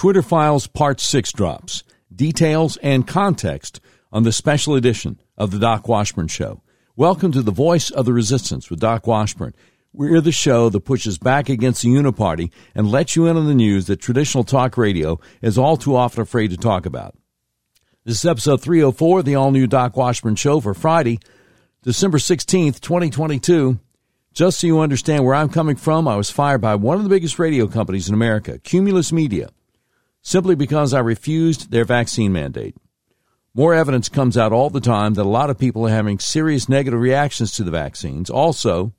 Twitter Files Part 6 drops. Details and context on the special edition of The Doc Washburn Show. Welcome to the Voice of the Resistance with Doc Washburn. We're the show that pushes back against the uniparty and lets you in on the news that traditional talk radio is all too often afraid to talk about. This is episode 304 of the all new Doc Washburn Show for Friday, December 16th, 2022. Just so you understand where I'm coming from, I was fired by one of the biggest radio companies in America, Cumulus Media simply because I refused their vaccine mandate. More evidence comes out all the time that a lot of people are having serious negative reactions to the vaccines. Also,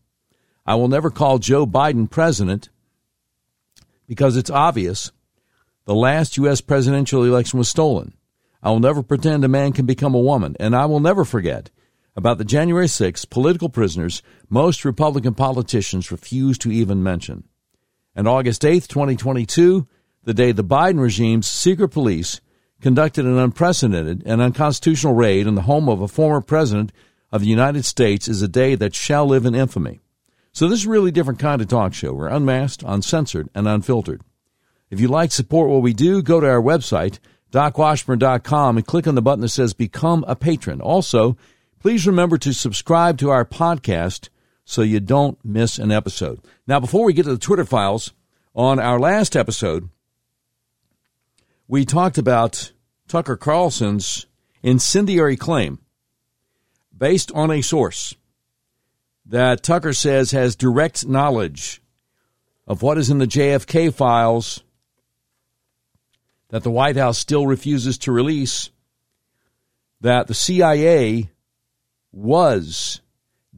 I will never call Joe Biden president because it's obvious the last U.S. presidential election was stolen. I will never pretend a man can become a woman, and I will never forget about the January 6th political prisoners most Republican politicians refused to even mention. And August 8th, 2022, the day the Biden regime's secret police conducted an unprecedented and unconstitutional raid on the home of a former president of the United States is a day that shall live in infamy. So this is a really different kind of talk show. We're unmasked, uncensored, and unfiltered. If you'd like to support what we do, go to our website, docwashburn.com, and click on the button that says Become a Patron. Also, please remember to subscribe to our podcast so you don't miss an episode. Now, before we get to the Twitter files, on our last episode, we talked about Tucker Carlson's incendiary claim based on a source that Tucker says has direct knowledge of what is in the JFK files that the White House still refuses to release, that the CIA was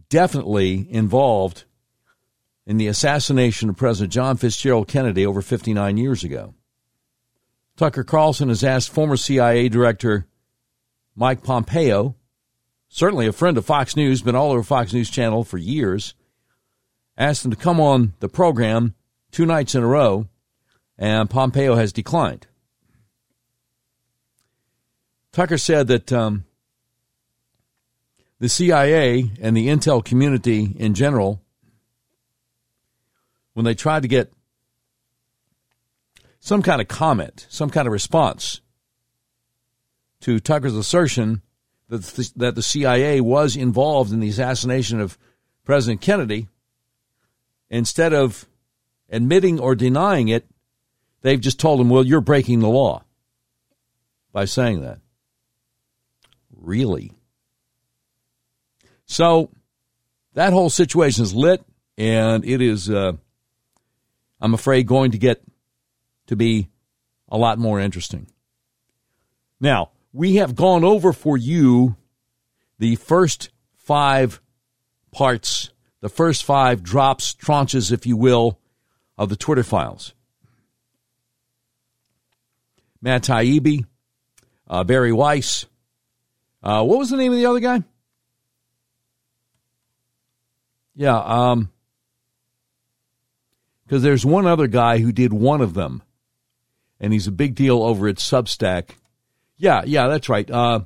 definitely involved in the assassination of President John Fitzgerald Kennedy over 59 years ago. Tucker Carlson has asked former CIA Director Mike Pompeo, certainly a friend of Fox News, been all over Fox News Channel for years, asked him to come on the program two nights in a row, and Pompeo has declined. Tucker said that um, the CIA and the intel community in general, when they tried to get some kind of comment, some kind of response to Tucker's assertion that the, that the CIA was involved in the assassination of President Kennedy. Instead of admitting or denying it, they've just told him, well, you're breaking the law by saying that. Really? So that whole situation is lit, and it is, uh, I'm afraid, going to get to be a lot more interesting. Now, we have gone over for you the first five parts, the first five drops, tranches, if you will, of the Twitter files. Matt Taibbi, uh, Bari Weiss. Uh, what was the name of the other guy? Yeah, um, because there's one other guy who did one of them and he's a big deal over at Substack. Yeah, yeah, that's right. Uh,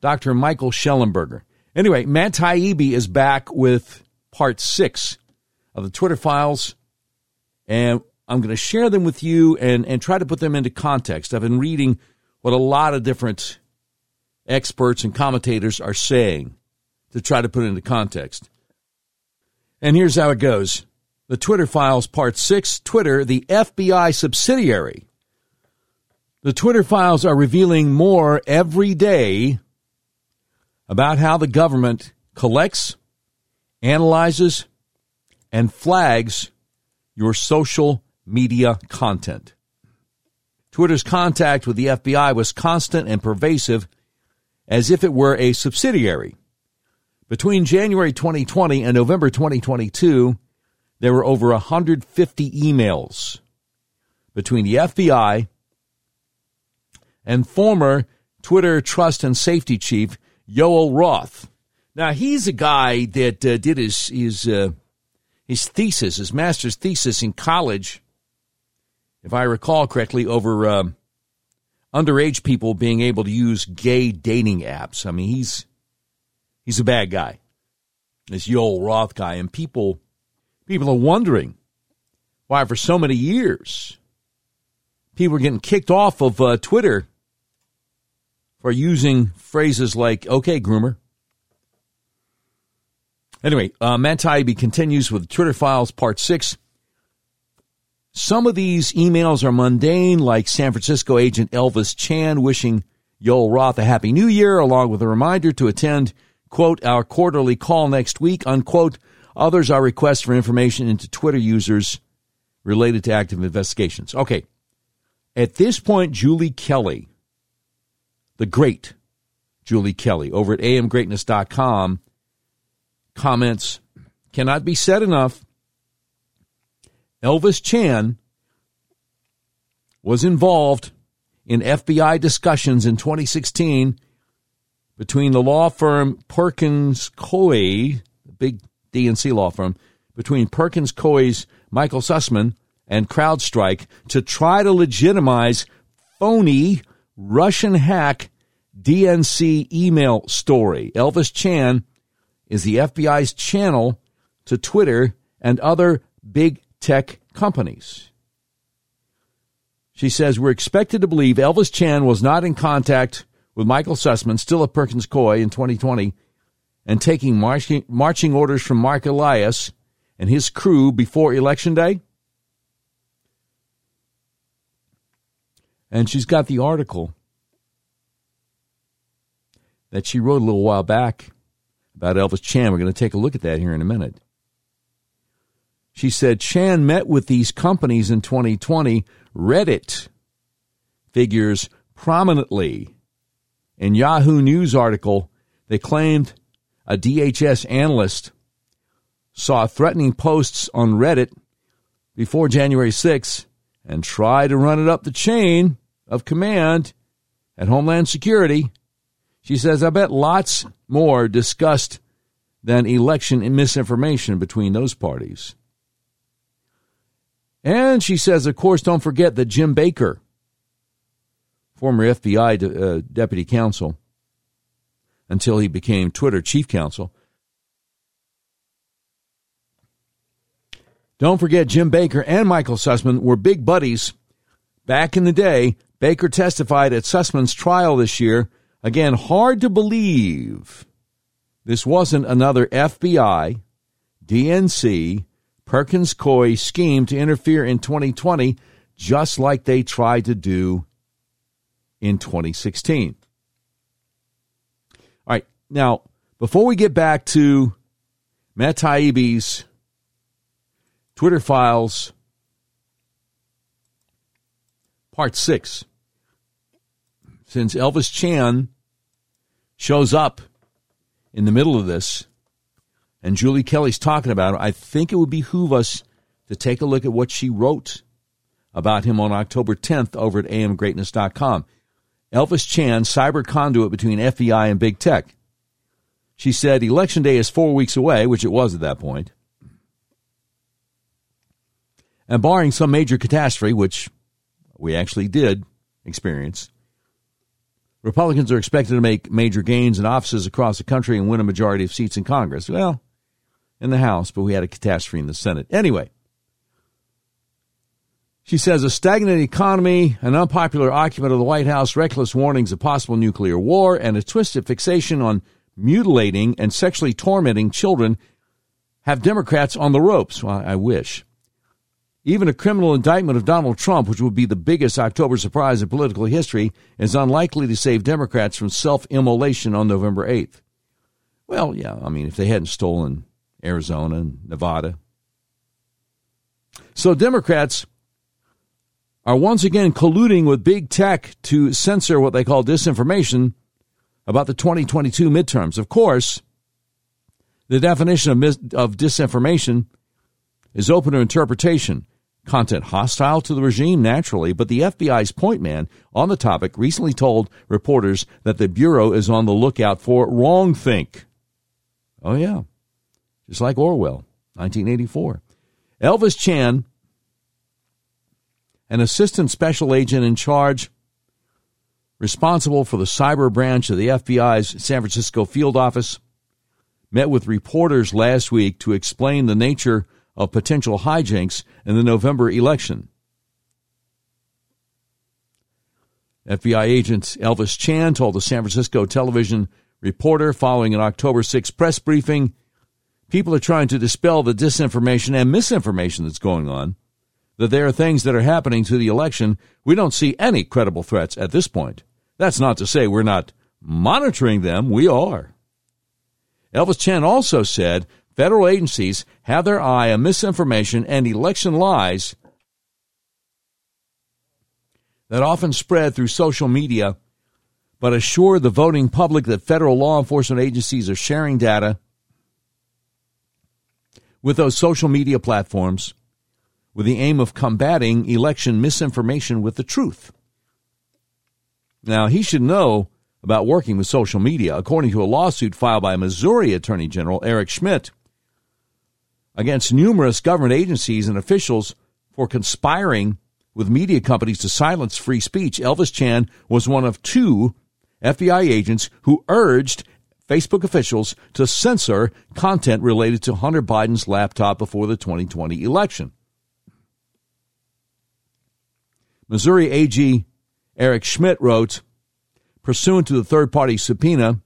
Dr. Michael Shellenberger. Anyway, Matt Taibbi is back with part six of the Twitter files, and I'm going to share them with you and, and try to put them into context. I've been reading what a lot of different experts and commentators are saying to try to put into context. And here's how it goes. The Twitter Files Part 6 Twitter, the FBI subsidiary. The Twitter Files are revealing more every day about how the government collects, analyzes, and flags your social media content. Twitter's contact with the FBI was constant and pervasive as if it were a subsidiary. Between January 2020 and November 2022, there were over 150 emails between the FBI and former Twitter trust and safety chief Yoel Roth. Now he's a guy that uh, did his his uh, his thesis, his master's thesis in college, if I recall correctly, over um, underage people being able to use gay dating apps. I mean, he's he's a bad guy, this Yoel Roth guy, and people People are wondering why, for so many years, people are getting kicked off of uh, Twitter for using phrases like "Okay, groomer." Anyway, uh, Matt Taibbi continues with Twitter Files Part Six. Some of these emails are mundane, like San Francisco agent Elvis Chan wishing Yoel Roth a happy new year, along with a reminder to attend, quote, our quarterly call next week, unquote. Others are requests for information into Twitter users related to active investigations. Okay. At this point, Julie Kelly, the great Julie Kelly, over at amgreatness.com, comments cannot be said enough Elvis Chan was involved in FBI discussions in 2016 between the law firm Perkins Coie, the big DNC law firm, between Perkins Coie's Michael Sussmann and CrowdStrike to try to legitimize phony Russian hack DNC email story. Elvis Chan is the FBI's channel to Twitter and other big tech companies. She says, We're expected to believe Elvis Chan was not in contact with Michael Sussmann, still at Perkins Coie in 2020, and taking marching, marching orders from Marc Elias and his crew before Election Day. And she's got the article that she wrote a little while back about Elvis Chan. We're going to take a look at that here in a minute. She said Chan met with these companies in 2020. Reddit figures prominently. In Yahoo News article, they claimed a DHS analyst saw threatening posts on Reddit before January 6 and tried to run it up the chain of command at Homeland Security. She says, I bet lots more discussed than election misinformation between those parties. And she says, of course, don't forget that Jim Baker, former FBI de- uh, deputy counsel, until he became Twitter chief counsel. Don't forget Jim Baker and Michael Sussmann were big buddies. Back in the day, Baker testified at Sussmann's trial this year. Again, hard to believe this wasn't another FBI, DNC, Perkins Coie scheme to interfere in 2020, just like they tried to do in 2016. All right, now, before we get back to Matt Taibbi's Twitter files, part six, since Elvis Chan shows up in the middle of this, and Julie Kelly's talking about it, I think it would behoove us to take a look at what she wrote about him on October 10th over at amgreatness.com. Elvis Chan, cyber conduit between FBI and big tech. She said election day is four weeks away, which it was at that point. And barring some major catastrophe, which we actually did experience, Republicans are expected to make major gains in offices across the country and win a majority of seats in Congress. Well, in the House, but we had a catastrophe in the Senate. Anyway, she says a stagnant economy, an unpopular occupant of the White House, reckless warnings of possible nuclear war, and a twisted fixation on mutilating and sexually tormenting children have Democrats on the ropes. Well, I wish. Even a criminal indictment of Donald Trump, which would be the biggest October surprise in political history, is unlikely to save Democrats from self immolation on November 8th. Well, yeah, I mean, if they hadn't stolen Arizona and Nevada. So Democrats are once again colluding with big tech to censor what they call disinformation about the 2022 midterms. Of course, the definition of, mis- of disinformation is open to interpretation. Content hostile to the regime, naturally, but the FBI's point man on the topic recently told reporters that the Bureau is on the lookout for wrongthink. Oh, yeah just like Orwell, 1984. Elvis Chan, an assistant special agent in charge, responsible for the cyber branch of the FBI's San Francisco field office, met with reporters last week to explain the nature of potential hijinks in the November election. FBI agent Elvis Chan told the San Francisco television reporter following an October 6 press briefing people are trying to dispel the disinformation and misinformation that's going on, that there are things that are happening to the election. We don't see any credible threats at this point. That's not to say we're not monitoring them, we are. Elvis Chan also said federal agencies have their eye on misinformation and election lies that often spread through social media, but assure the voting public that federal law enforcement agencies are sharing data with those social media platforms with the aim of combating election misinformation with the truth. Now, he should know about working with social media, according to a lawsuit filed by Missouri Attorney General Eric Schmitt against numerous government agencies and officials for conspiring with media companies to silence free speech. Elvis Chan was one of two FBI agents who urged Facebook officials to censor content related to Hunter Biden's laptop before the 2020 election. Missouri AG Eric Schmitt wrote, pursuant to the third party subpoena,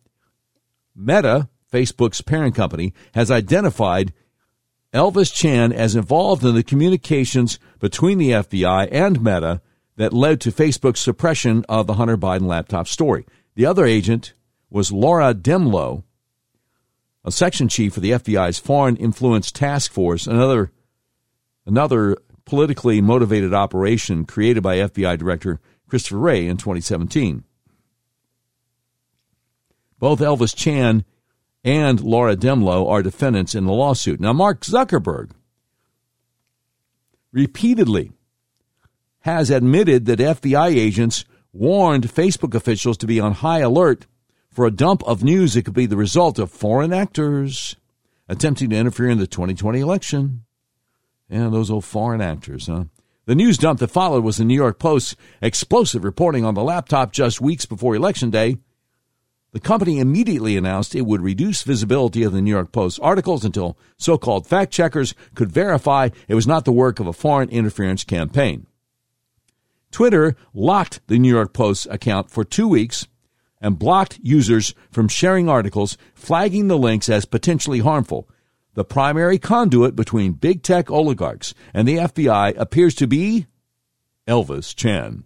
Meta, Facebook's parent company, has identified Elvis Chan as involved in the communications between the FBI and Meta that led to Facebook's suppression of the Hunter Biden laptop story. The other agent was Laura Dehmlow, a section chief for the FBI's Foreign Influence Task Force, another another politically motivated operation created by FBI Director Christopher Wray in 2017. Both Elvis Chan and Laura Dehmlow are defendants in the lawsuit. Now, Mark Zuckerberg repeatedly has admitted that FBI agents warned Facebook officials to be on high alert for a dump of news that could be the result of foreign actors attempting to interfere in the 2020 election. Yeah, those old foreign actors, huh? The news dump that followed was the New York Post's explosive reporting on the laptop just weeks before Election Day the company immediately announced it would reduce visibility of the New York Post articles until so called fact checkers could verify it was not the work of a foreign interference campaign. Twitter locked the New York Post account for two weeks and blocked users from sharing articles, flagging the links as potentially harmful. The primary conduit between big tech oligarchs and the FBI appears to be Elvis Chan.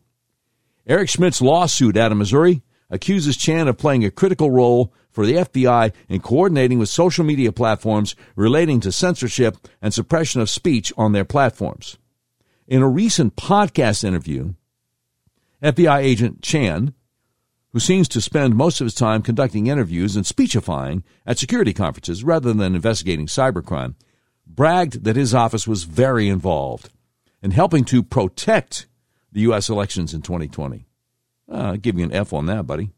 Eric Schmitt's lawsuit out of Missouri accuses Chan of playing a critical role for the FBI in coordinating with social media platforms relating to censorship and suppression of speech on their platforms. In a recent podcast interview, FBI agent Chan, who seems to spend most of his time conducting interviews and speechifying at security conferences rather than investigating cybercrime, bragged that his office was very involved in helping to protect the U.S. elections in 2020. Uh, I'll give you an F on that, buddy.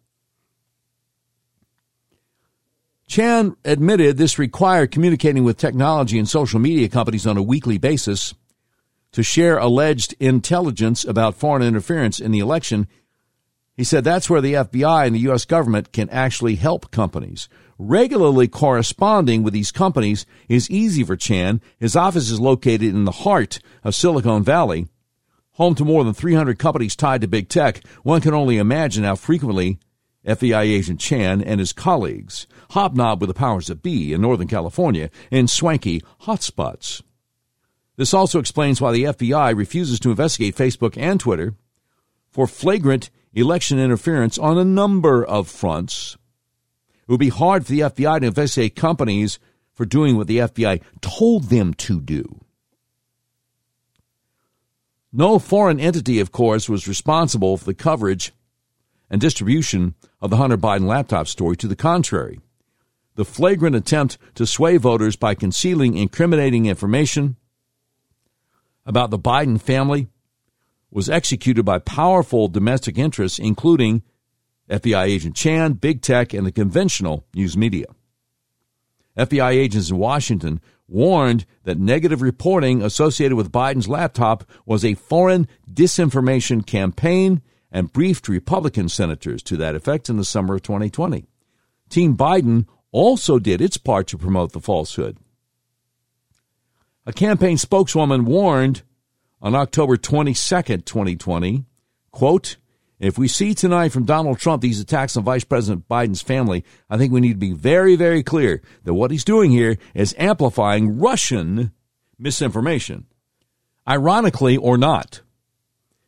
Chan admitted this required communicating with technology and social media companies on a weekly basis to share alleged intelligence about foreign interference in the election. He said that's where the FBI and the U.S. government can actually help companies. Regularly corresponding with these companies is easy for Chan. His office is located in the heart of Silicon Valley home to more than 300 companies tied to big tech, one can only imagine how frequently FBI agent Chan and his colleagues hobnob with the powers that be in Northern California in swanky hotspots. This also explains why the FBI refuses to investigate Facebook and Twitter for flagrant election interference on a number of fronts. It would be hard for the FBI to investigate companies for doing what the FBI told them to do. No foreign entity, of course, was responsible for the coverage and distribution of the Hunter Biden laptop story. To the contrary, the flagrant attempt to sway voters by concealing incriminating information about the Biden family was executed by powerful domestic interests, including FBI agent Chan, big tech, and the conventional news media. FBI agents in Washington warned that negative reporting associated with Biden's laptop was a foreign disinformation campaign and briefed Republican senators to that effect in the summer of 2020. Team Biden also did its part to promote the falsehood. A campaign spokeswoman warned on October 22, 2020, quote, If we see tonight from Donald Trump these attacks on Vice President Biden's family, I think we need to be very, very clear that what he's doing here is amplifying Russian misinformation. Ironically or not,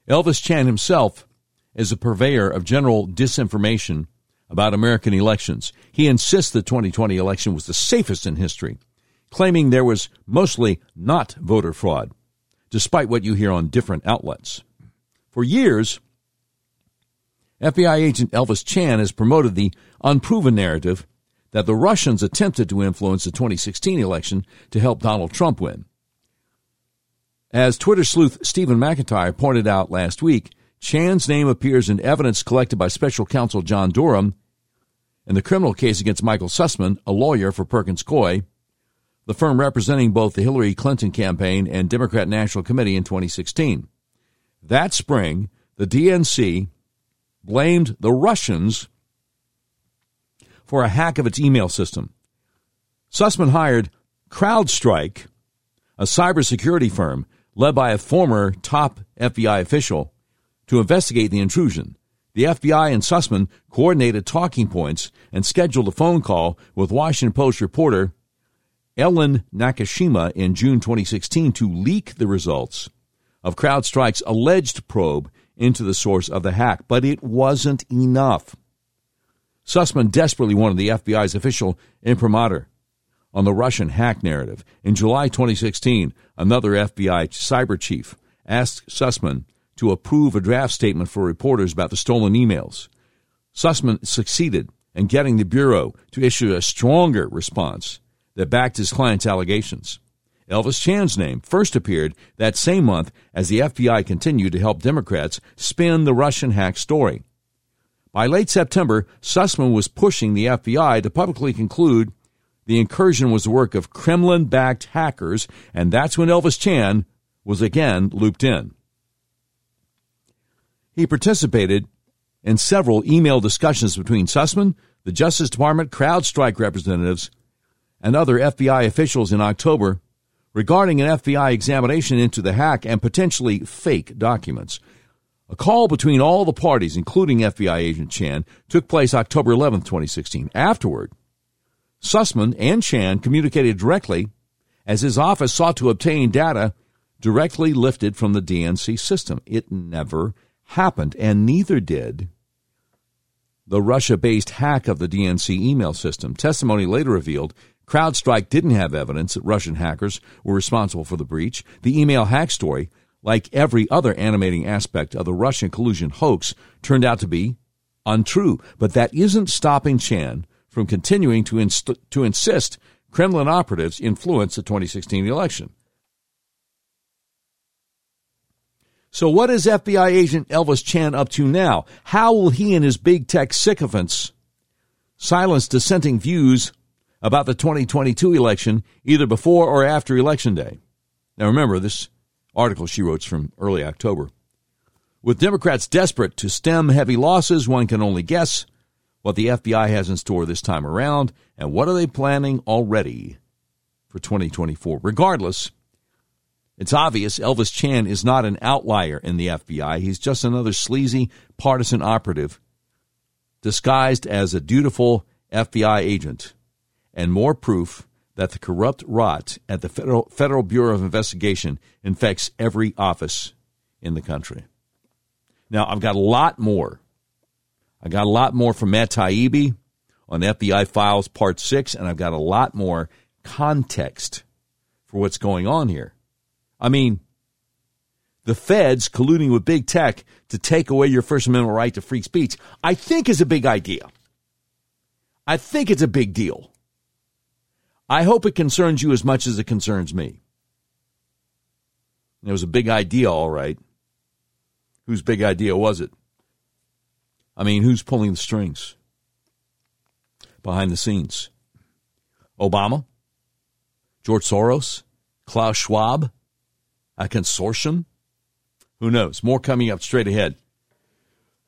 Elvis Chan himself is a purveyor of general disinformation about American elections. He insists the 2020 election was the safest in history, claiming there was mostly not voter fraud, despite what you hear on different outlets. For years, FBI agent Elvis Chan has promoted the unproven narrative that the Russians attempted to influence the 2016 election to help Donald Trump win. As Twitter sleuth Stephen McIntyre pointed out last week, Chan's name appears in evidence collected by special counsel John Durham in the criminal case against Michael Sussmann, a lawyer for Perkins Coie, the firm representing both the Hillary Clinton campaign and Democrat National Committee in 2016. That spring, the DNC blamed the Russians for a hack of its email system. Sussmann hired CrowdStrike, a cybersecurity firm led by a former top FBI official, to investigate the intrusion. The FBI and Sussmann coordinated talking points and scheduled a phone call with Washington Post reporter Ellen Nakashima in June 2016 to leak the results of CrowdStrike's alleged probe into the source of the hack, but it wasn't enough. Sussmann desperately wanted the FBI's official imprimatur on the Russian hack narrative. In July 2016, another FBI cyber chief asked Sussmann to approve a draft statement for reporters about the stolen emails. Sussmann succeeded in getting the Bureau to issue a stronger response that backed his client's allegations. Elvis Chan's name first appeared that same month as the FBI continued to help Democrats spin the Russian hack story. By late September, Sussmann was pushing the FBI to publicly conclude the incursion was the work of Kremlin backed hackers, and that's when Elvis Chan was again looped in. He participated in several email discussions between Sussmann, the Justice Department, CrowdStrike representatives, and other FBI officials in October regarding an FBI examination into the hack and potentially fake documents. A call between all the parties, including FBI agent Chan, took place October 11, 2016. Afterward, Sussmann and Chan communicated directly as his office sought to obtain data directly lifted from the DNC system. It never happened, and neither did the Russia based hack of the DNC email system. Testimony later revealed CrowdStrike didn't have evidence that Russian hackers were responsible for the breach. The email hack story, like every other animating aspect of the Russian collusion hoax, turned out to be untrue. But that isn't stopping Chan from continuing to, inst- to insist Kremlin operatives influence the 2016 election. So, what is FBI agent Elvis Chan up to now? How will he and his big tech sycophants silence dissenting views about the 2022 election either before or after Election Day? Now, remember, this article she wrote from early October. With Democrats desperate to stem heavy losses, one can only guess what the FBI has in store this time around and what are they planning already for 2024. Regardless, it's obvious Elvis Chan is not an outlier in the FBI. He's just another sleazy partisan operative disguised as a dutiful FBI agent, and more proof that the corrupt rot at the Federal, Federal Bureau of Investigation infects every office in the country. Now, I've got a lot more. I got a lot more from Matt Taibbi on FBI Files Part 6, and I've got a lot more context for what's going on here. I mean, the feds colluding with big tech to take away your First Amendment right to free speech, I think is a big idea. I think it's a big deal. I hope it concerns you as much as it concerns me. It was a big idea, all right. Whose big idea was it? I mean, who's pulling the strings behind the scenes? Obama? George Soros? Klaus Schwab? a consortium? Who knows? More coming up straight ahead.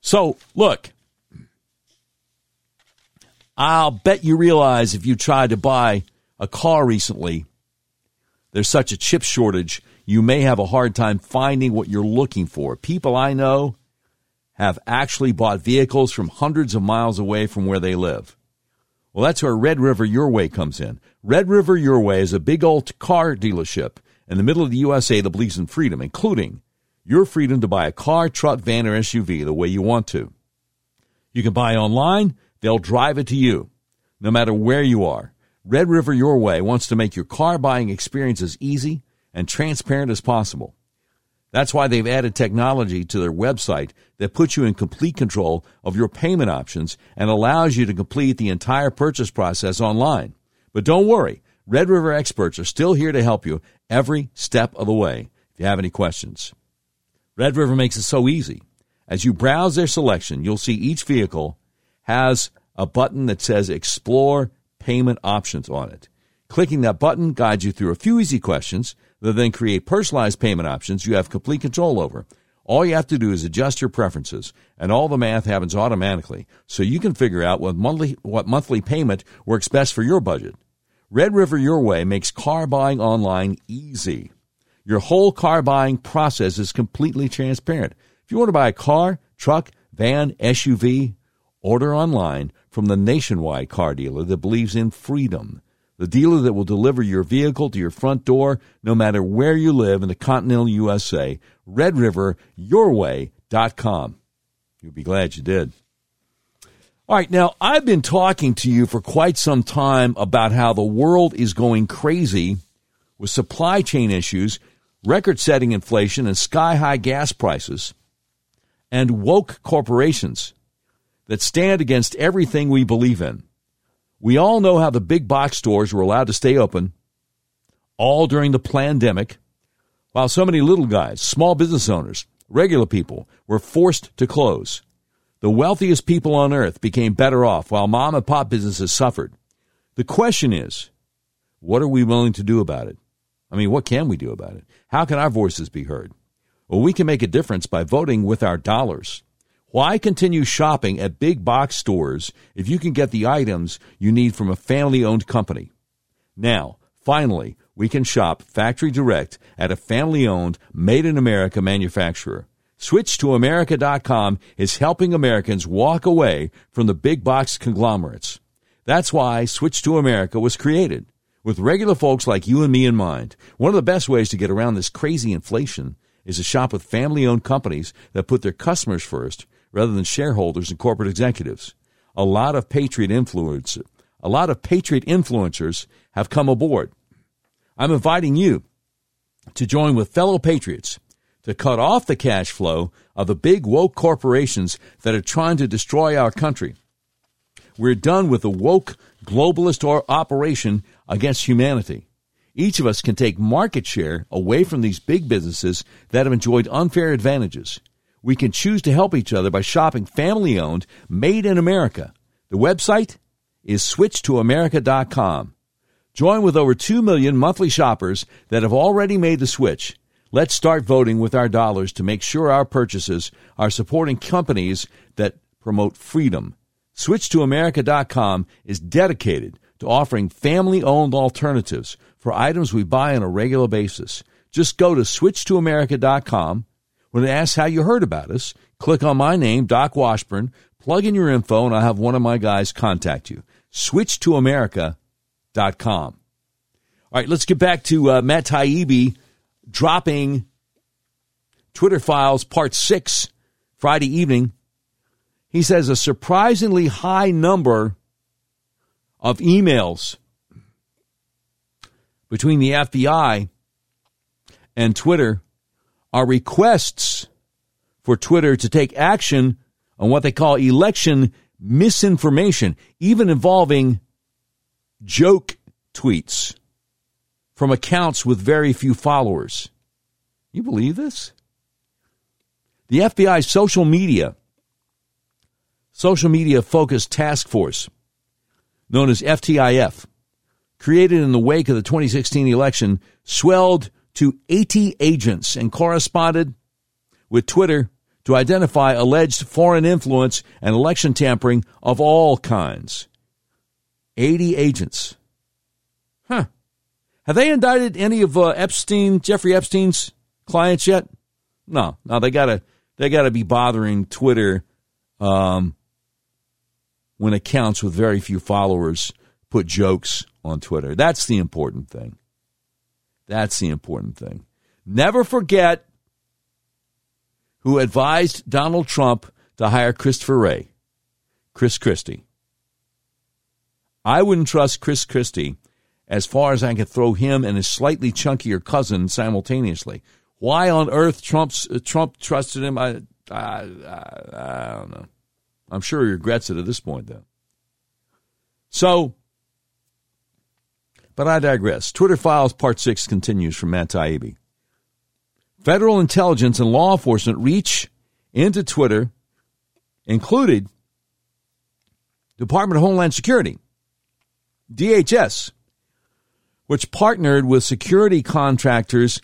So, look, I'll bet you realize if you tried to buy a car recently, there's such a chip shortage, you may have a hard time finding what you're looking for. People I know have actually bought vehicles from hundreds of miles away from where they live. Well, that's where Red River Your Way comes in. Red River Your Way is a big old car dealership in the middle of the USA that believes in freedom, including your freedom to buy a car, truck, van, or SUV the way you want to. You can buy online, they'll drive it to you, no matter where you are. Red River Your Way wants to make your car buying experience as easy and transparent as possible. That's why they've added technology to their website that puts you in complete control of your payment options and allows you to complete the entire purchase process online. But don't worry, Red River experts are still here to help you every step of the way if you have any questions. Red River makes it so easy. As you browse their selection, you'll see each vehicle has a button that says Explore Payment Options on it. Clicking that button guides you through a few easy questions that then create personalized payment options you have complete control over. All you have to do is adjust your preferences, and all the math happens automatically, so you can figure out what monthly, what monthly payment works best for your budget. Red River Your Way makes car buying online easy. Your whole car buying process is completely transparent. If you want to buy a car, truck, van, SUV, order online from the nationwide car dealer that believes in freedom the dealer that will deliver your vehicle to your front door no matter where you live in the continental USA. RedRiverYourWay.com. You'll be glad you did. All right, now I've been talking to you for quite some time about how the world is going crazy with supply chain issues, record setting inflation, and sky high gas prices, and woke corporations that stand against everything we believe in. We all know how the big box stores were allowed to stay open all during the pandemic, while so many little guys, small business owners, regular people were forced to close. The wealthiest people on earth became better off while mom and pop businesses suffered. The question is, what are we willing to do about it? I mean, what can we do about it? How can our voices be heard? Well, we can make a difference by voting with our dollars. Why continue shopping at big box stores if you can get the items you need from a family owned company? Now, finally, we can shop factory direct at a family owned, made in America manufacturer. SwitchToAmerica.com is helping Americans walk away from the big box conglomerates. That's why Switch to America was created. With regular folks like you and me in mind, one of the best ways to get around this crazy inflation is to shop with family owned companies that put their customers first rather than shareholders and corporate executives. A lot of patriot influence, a lot of patriot influencers have come aboard. I'm inviting you to join with fellow patriots to cut off the cash flow of the big woke corporations that are trying to destroy our country. We're done with the woke globalist operation against humanity. Each of us can take market share away from these big businesses that have enjoyed unfair advantages we can choose to help each other by shopping family owned, made in America. The website is switchtoamerica.com. Join with over 2 million monthly shoppers that have already made the switch. Let's start voting with our dollars to make sure our purchases are supporting companies that promote freedom. SwitchToAmerica.com is dedicated to offering family owned alternatives for items we buy on a regular basis. Just go to SwitchToAmerica.com when it asks how you heard about us, click on my name, Doc Washburn, plug in your info, and I'll have one of my guys contact you. Switch to America.com. All right, let's get back to uh, Matt Taibbi dropping Twitter Files Part 6 Friday evening. He says a surprisingly high number of emails between the FBI and Twitter are requests for Twitter to take action on what they call election misinformation, even involving joke tweets from accounts with very few followers. You believe this? The FBI's social media social media focused task force known as FTIF created in the wake of the 2016 election swelled to 80 agents and corresponded with Twitter to identify alleged foreign influence and election tampering of all kinds. 80 agents. Huh. Have they indicted any of uh, Epstein, Jeffrey Epstein's clients yet? No, no, they got to they got to be bothering Twitter um, when accounts with very few followers put jokes on Twitter. That's the important thing. That's the important thing. Never forget who advised Donald Trump to hire Christopher Wray, Chris Christie. I wouldn't trust Chris Christie as far as I could throw him and his slightly chunkier cousin simultaneously. Why on earth Trump's, uh, Trump trusted him? I, I, I, I don't know. I'm sure he regrets it at this point, though. So, but I digress. Twitter Files Part 6 continues from Matt Taibbi. Federal intelligence and law enforcement reach into Twitter, included Department of Homeland Security, DHS, which partnered with security contractors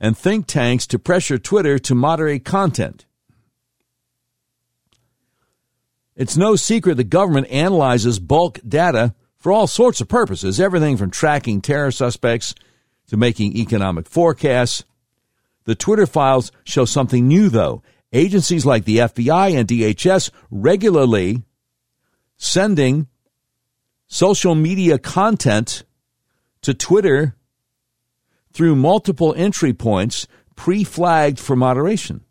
and think tanks to pressure Twitter to moderate content. It's no secret the government analyzes bulk data for all sorts of purposes, everything from tracking terror suspects to making economic forecasts. The Twitter files show something new, though. Agencies like the FBI and DHS regularly sending social media content to Twitter through multiple entry points pre flagged for moderation.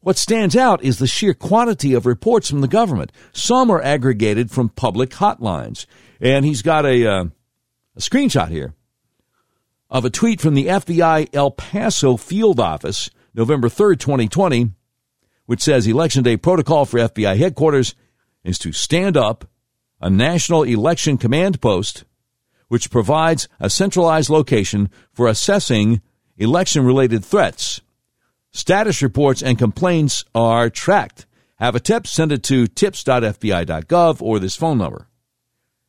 What stands out is the sheer quantity of reports from the government. Some are aggregated from public hotlines. And he's got a, uh, a screenshot here of a tweet from the FBI El Paso field office, November 3rd, 2020, which says Election Day protocol for FBI headquarters is to stand up a national election command post which provides a centralized location for assessing election related threats Status reports and complaints are tracked. Have a tip, send it to tips.fbi.gov or this phone number.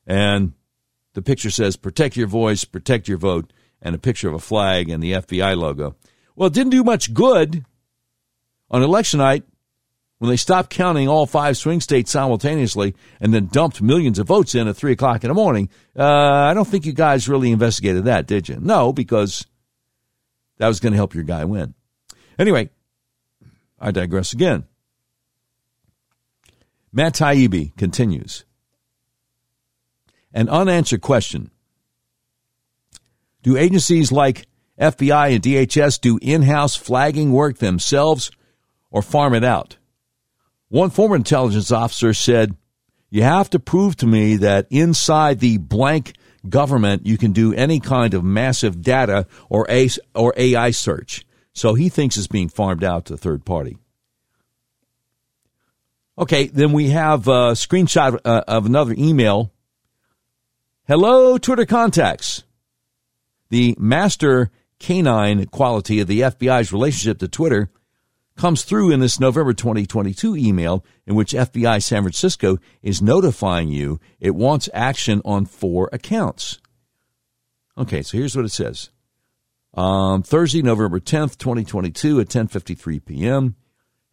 And the picture says protect your voice, protect your vote, and a picture of a flag and the FBI logo. Well, it didn't do much good on election night when they stopped counting all five swing states simultaneously and then dumped millions of votes in at 3 o'clock in the morning. Uh, I don't think you guys really investigated that, did you? No, because that was going to help your guy win. Anyway, I digress again. Matt Taibbi continues. An unanswered question. Do agencies like FBI and DHS do in-house flagging work themselves or farm it out? One former intelligence officer said, you have to prove to me that inside the blank government you can do any kind of massive data or AI search. So he thinks it's being farmed out to a third party. Okay, then we have a screenshot uh, of another email. Hello, Twitter contacts. The master canine quality of the FBI's relationship to Twitter comes through in this November 2022 email in which FBI San Francisco is notifying you it wants action on four accounts. Okay, so here's what it says. Um, Thursday, November 10th, 2022 at 10:53 p.m.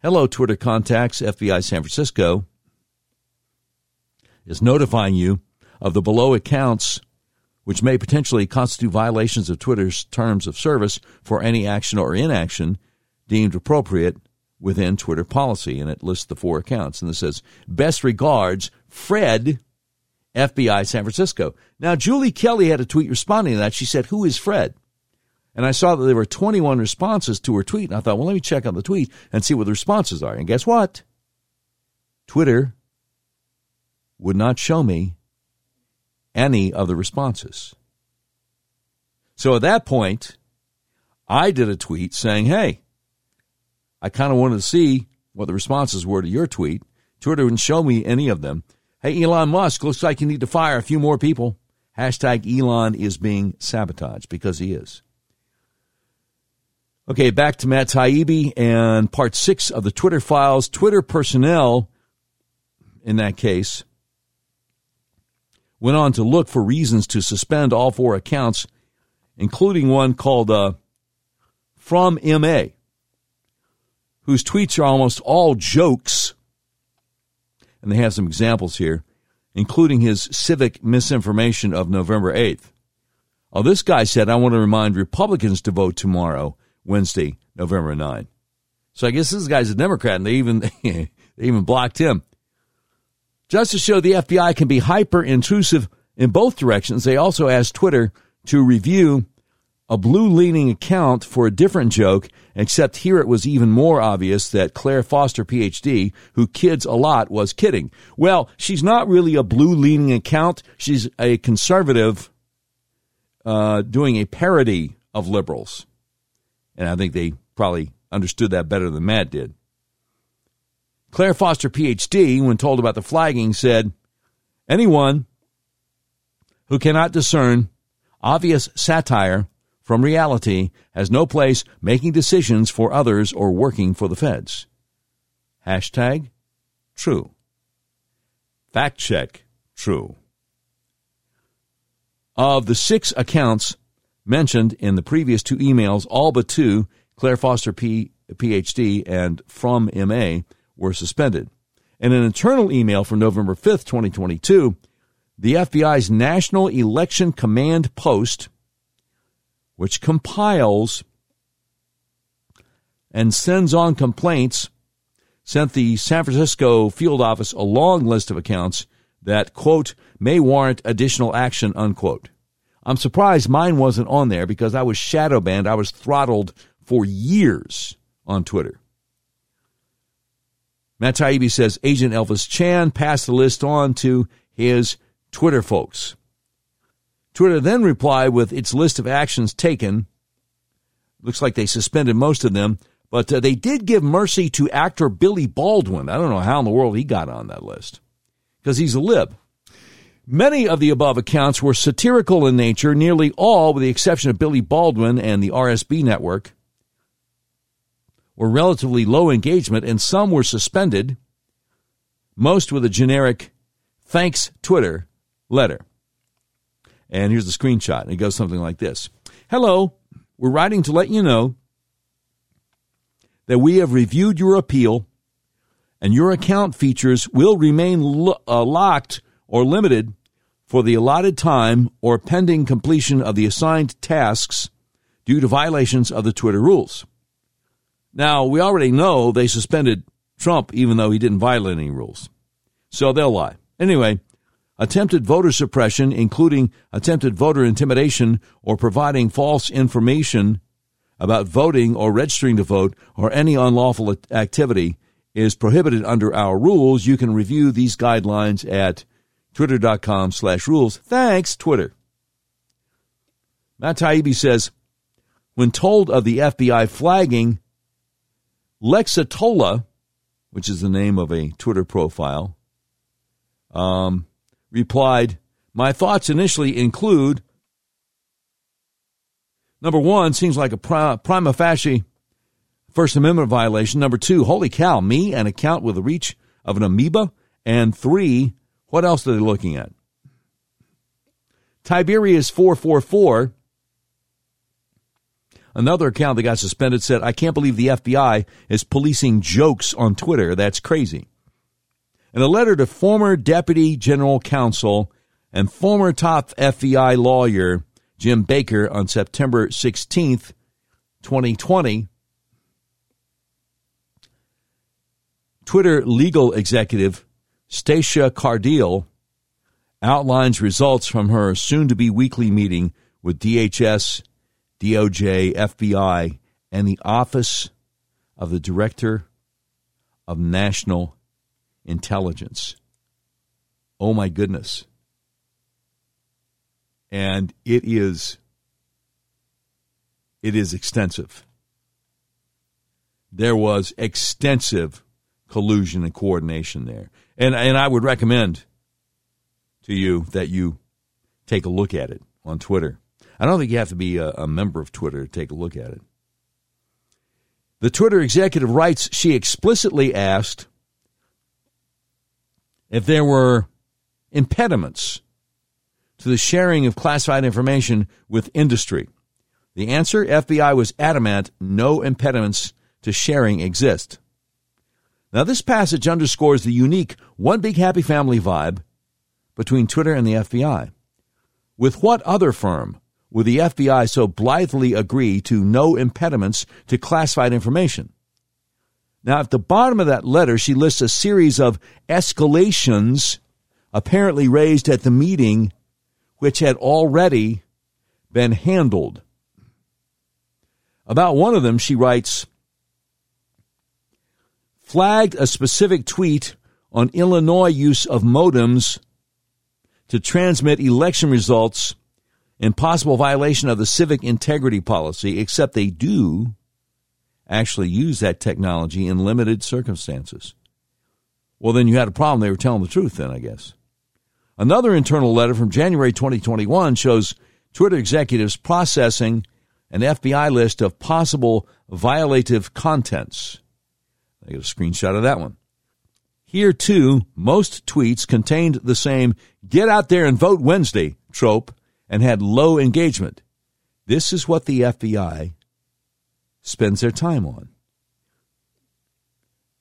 Hello Twitter contacts FBI San Francisco is notifying you of the below accounts which may potentially constitute violations of Twitter's terms of service for any action or inaction deemed appropriate within Twitter policy. And it lists the four accounts. And it says, Best regards, Fred, FBI San Francisco. Now, Julie Kelly had a tweet responding to that. She said, Who is Fred? And I saw that there were 21 responses to her tweet. And I thought, well, let me check on the tweet and see what the responses are. And guess what? Twitter would not show me any of the responses. So at that point, I did a tweet saying, hey, I kind of wanted to see what the responses were to your tweet. Twitter wouldn't show me any of them. Hey, Elon Musk, looks like you need to fire a few more people. Hashtag Elon is being sabotaged because he is. Okay, back to Matt Taibbi and part six of the Twitter files. Twitter personnel, in that case, went on to look for reasons to suspend all four accounts, including one called uh, From MA, whose tweets are almost all jokes. And they have some examples here, including his civic misinformation of November 8th. Oh, this guy said, I want to remind Republicans to vote tomorrow Wednesday, November 9. So I guess this guy's a Democrat, and they even they even blocked him. Just to show the FBI can be hyper intrusive in both directions, they also asked Twitter to review a blue leaning account for a different joke, except here it was even more obvious that Claire Foster, PhD, who kids a lot, was kidding. Well, she's not really a blue leaning account. She's a conservative uh, doing a parody of liberals. And I think they probably understood that better than Matt did. Claire Foster, PhD, when told about the flagging, said, Anyone who cannot discern obvious satire from reality has no place making decisions for others or working for the feds. Hashtag true. Fact check true. Of the six accounts mentioned in the previous two emails, all but two, Claire Foster, P, PhD, and From MA, were suspended. In an internal email from November 5th, 2022, the FBI's National Election Command Post, which compiles and sends on complaints, sent the San Francisco field office a long list of accounts that, quote, may warrant additional action, unquote. I'm surprised mine wasn't on there because I was shadow banned. I was throttled for years on Twitter. Matt Taibbi says Agent Elvis Chan passed the list on to his Twitter folks. Twitter then replied with its list of actions taken. Looks like they suspended most of them, but uh, they did give mercy to actor Billy Baldwin. I don't know how in the world he got on that list because he's a lib. Many of the above accounts were satirical in nature, nearly all, with the exception of Billy Baldwin and the RSB network, were relatively low engagement, and some were suspended, most with a generic thanks Twitter letter. And here's the screenshot. It goes something like this Hello, we're writing to let you know that we have reviewed your appeal and your account features will remain lo- uh, locked or limited for the allotted time or pending completion of the assigned tasks due to violations of the Twitter rules. Now, we already know they suspended Trump even though he didn't violate any rules. So they'll lie. Anyway, attempted voter suppression, including attempted voter intimidation or providing false information about voting or registering to vote or any unlawful activity is prohibited under our rules. You can review these guidelines at twitter.com slash rules. Thanks, Twitter. Matt Taibbi says, when told of the FBI flagging, Lexatola, which is the name of a Twitter profile, um, replied, My thoughts initially include number one, seems like a prima facie First Amendment violation. Number two, holy cow, me, an account with the reach of an amoeba. And three, what else are they looking at? Tiberius 444 Another account that got suspended said, I can't believe the FBI is policing jokes on Twitter. That's crazy. In a letter to former Deputy General Counsel and former top FBI lawyer Jim Baker on September 16th, 2020, Twitter legal executive Stacia Cardille outlines results from her soon to be weekly meeting with DHS DOJ, FBI, and the Office of the Director of National Intelligence. Oh my goodness. And it is it is extensive. There was extensive collusion and coordination there. And and I would recommend to you that you take a look at it on Twitter. I don't think you have to be a, a member of Twitter to take a look at it. The Twitter executive writes she explicitly asked if there were impediments to the sharing of classified information with industry. The answer FBI was adamant no impediments to sharing exist. Now, this passage underscores the unique one big happy family vibe between Twitter and the FBI. With what other firm would the FBI so blithely agree to no impediments to classified information? Now, at the bottom of that letter, she lists a series of escalations apparently raised at the meeting, which had already been handled. About one of them, she writes, flagged a specific tweet on Illinois use of modems to transmit election results in possible violation of the civic integrity policy, except they do actually use that technology in limited circumstances. Well, then you had a problem. They were telling the truth, then, I guess. Another internal letter from January 2021 shows Twitter executives processing an FBI list of possible violative contents. I get a screenshot of that one. Here, too, most tweets contained the same get out there and vote Wednesday trope and had low engagement. This is what the FBI spends their time on.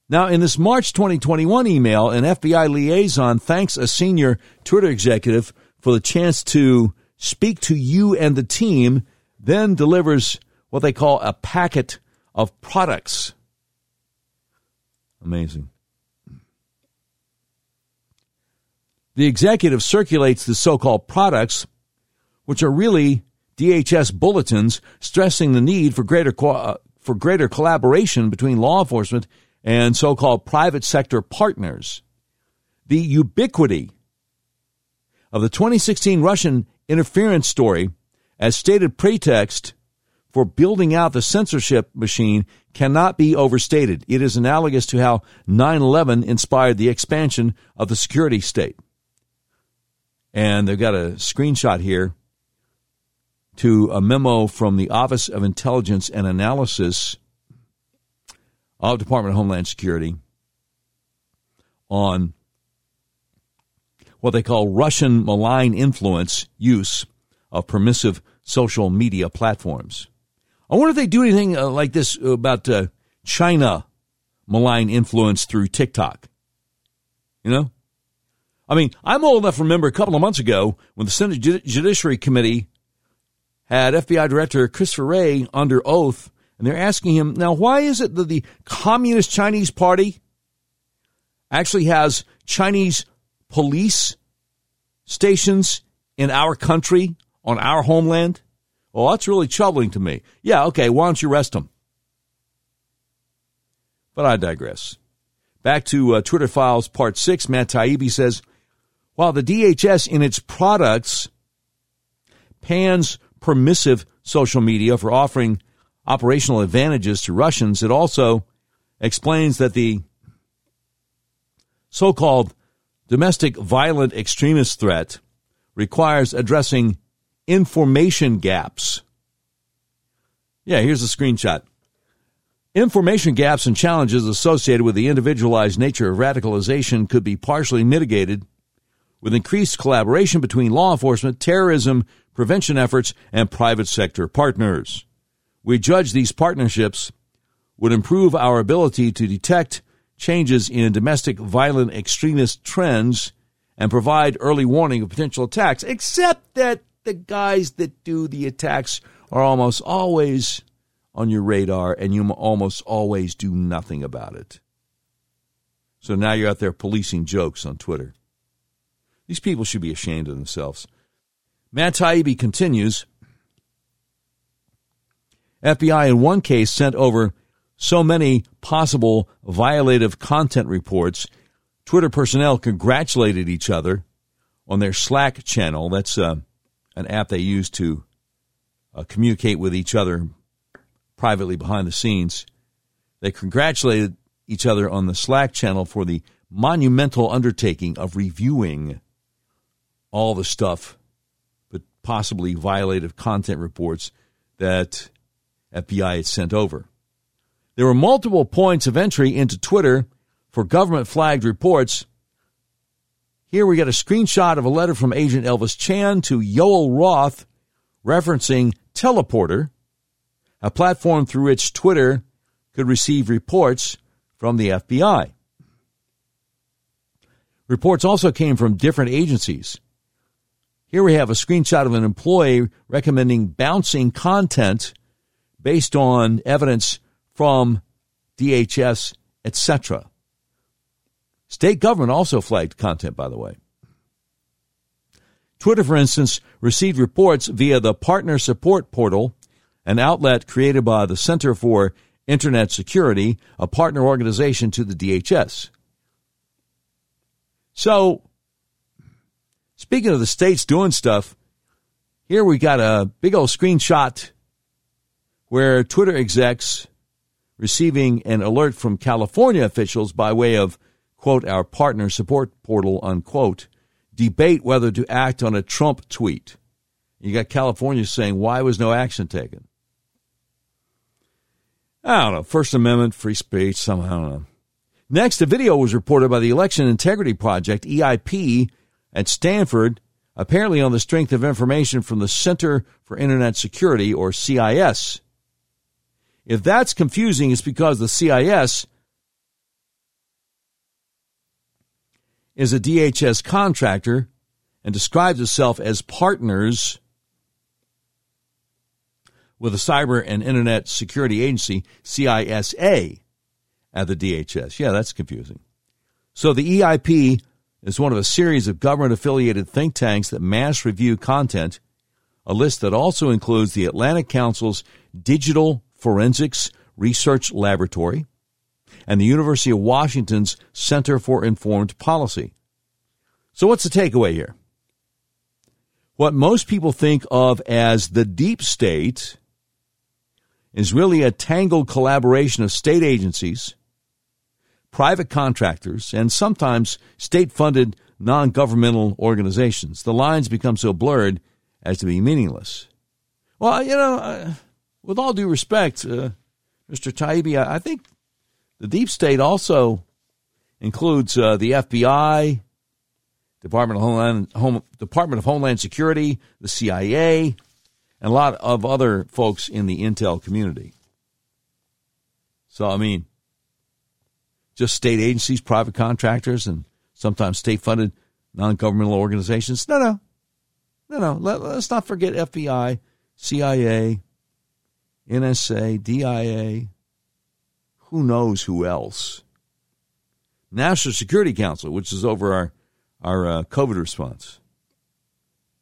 Now, in this March 2021 email, an FBI liaison thanks a senior Twitter executive for the chance to speak to you and the team, then delivers what they call a packet of products. Amazing. The executive circulates the so called products, which are really DHS bulletins stressing the need for greater, co- uh, for greater collaboration between law enforcement and so called private sector partners. The ubiquity of the 2016 Russian interference story as stated pretext for building out the censorship machine cannot be overstated. It is analogous to how 9 11 inspired the expansion of the security state. And they've got a screenshot here to a memo from the Office of Intelligence and Analysis of Department of Homeland Security on what they call Russian malign influence use of permissive social media platforms. I wonder if they do anything uh, like this about uh, China malign influence through TikTok. You know? I mean, I'm old enough to remember a couple of months ago when the Senate Judiciary Committee had FBI Director Christopher Wray under oath, and they're asking him, now, why is it that the Communist Chinese Party actually has Chinese police stations in our country, on our homeland? Well, that's really troubling to me. Yeah, okay, why don't you arrest them? But I digress. Back to uh, Twitter Files Part 6, Matt Taibbi says, while the DHS in its products pans permissive social media for offering operational advantages to Russians, it also explains that the so called domestic violent extremist threat requires addressing information gaps. Yeah, here's a screenshot. Information gaps and challenges associated with the individualized nature of radicalization could be partially mitigated with increased collaboration between law enforcement, terrorism prevention efforts, and private sector partners. We judge these partnerships would improve our ability to detect changes in domestic violent extremist trends and provide early warning of potential attacks, except that the guys that do the attacks are almost always on your radar and you almost always do nothing about it. So now you're out there policing jokes on Twitter. These people should be ashamed of themselves. Matt Taibbi continues FBI in one case sent over so many possible violative content reports, Twitter personnel congratulated each other on their Slack channel. That's uh, an app they use to uh, communicate with each other privately behind the scenes. They congratulated each other on the Slack channel for the monumental undertaking of reviewing all the stuff, but possibly violative content reports that FBI had sent over. There were multiple points of entry into Twitter for government flagged reports. Here we get a screenshot of a letter from Agent Elvis Chan to Yoel Roth referencing Teleporter, a platform through which Twitter could receive reports from the FBI. Reports also came from different agencies. Here we have a screenshot of an employee recommending bouncing content based on evidence from DHS etc. State government also flagged content, by the way. Twitter, for instance, received reports via the Partner Support Portal, an outlet created by the Center for Internet Security, a partner organization to the DHS. So, speaking of the states doing stuff, here we got a big old screenshot where Twitter execs receiving an alert from California officials by way of, quote, our partner support portal, unquote, debate whether to act on a Trump tweet. You got California saying, why was no action taken? I don't know. First Amendment, free speech, somehow, I don't know. Next, a video was reported by the Election Integrity Project, EIP, at Stanford, apparently on the strength of information from the Center for Internet Security, or CIS. If that's confusing, it's because the CIS is a DHS contractor and describes itself as partners with the Cyber and Internet Security Agency, CISA, at the DHS. Yeah, that's confusing. So the EIP is one of a series of government affiliated think tanks that mass review content, a list that also includes the Atlantic Council's Digital Forensics Research Laboratory and the University of Washington's Center for Informed Policy. So, what's the takeaway here? What most people think of as the deep state is really a tangled collaboration of state agencies, private contractors, and sometimes state funded non governmental organizations. The lines become so blurred as to be meaningless. Well, you know, with all due respect, uh, Mr. Taibbi, I, I, think the deep state also includes uh, the FBI, Department of Homeland Home, Department of Homeland Security, the CIA, and a lot of other folks in the intel community. So, I mean, just state agencies, private contractors, and sometimes state funded non governmental organizations. No, no. No, no. Let, us not forget FBI, CIA, NSA, DIA, who knows who else. National Security Council, which is over our, our uh, COVID response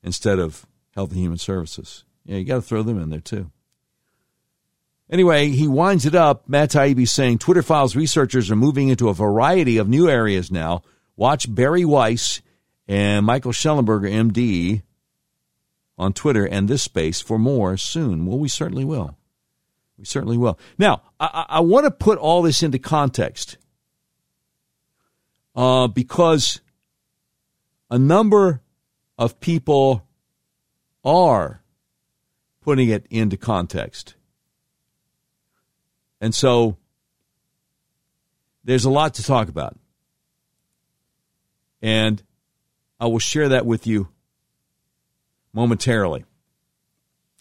instead of Health and Human Services. Yeah, you got to throw them in there too. Anyway, he winds it up. Matt Taibbi saying Twitter Files researchers are moving into a variety of new areas now. Watch Bari Weiss and Michael Shellenberger, MD, on Twitter and this space for more soon. Well, we certainly will. We certainly will. Now, I, I want to put all this into context uh, because a number of people are putting it into context. And so there's a lot to talk about. And I will share that with you momentarily.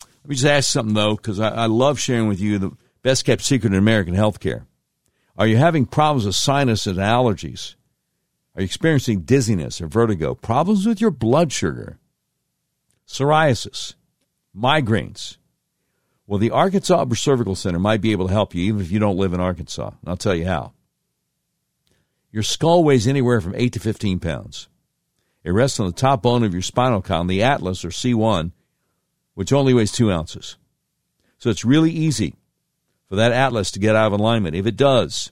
Let me just ask something, though, because I, I, love sharing with you the best kept secret in American healthcare. Are you having problems with sinus and allergies? Are you experiencing dizziness or vertigo? Problems with your blood sugar? Psoriasis? migraines. Well, the Arkansas Cervical Center might be able to help you even if you don't live in Arkansas. And I'll tell you how. Your skull weighs anywhere from 8 to 15 pounds. It rests on the top bone of your spinal column, the atlas or C1, which only weighs 2 ounces. So it's really easy for that atlas to get out of alignment. If it does,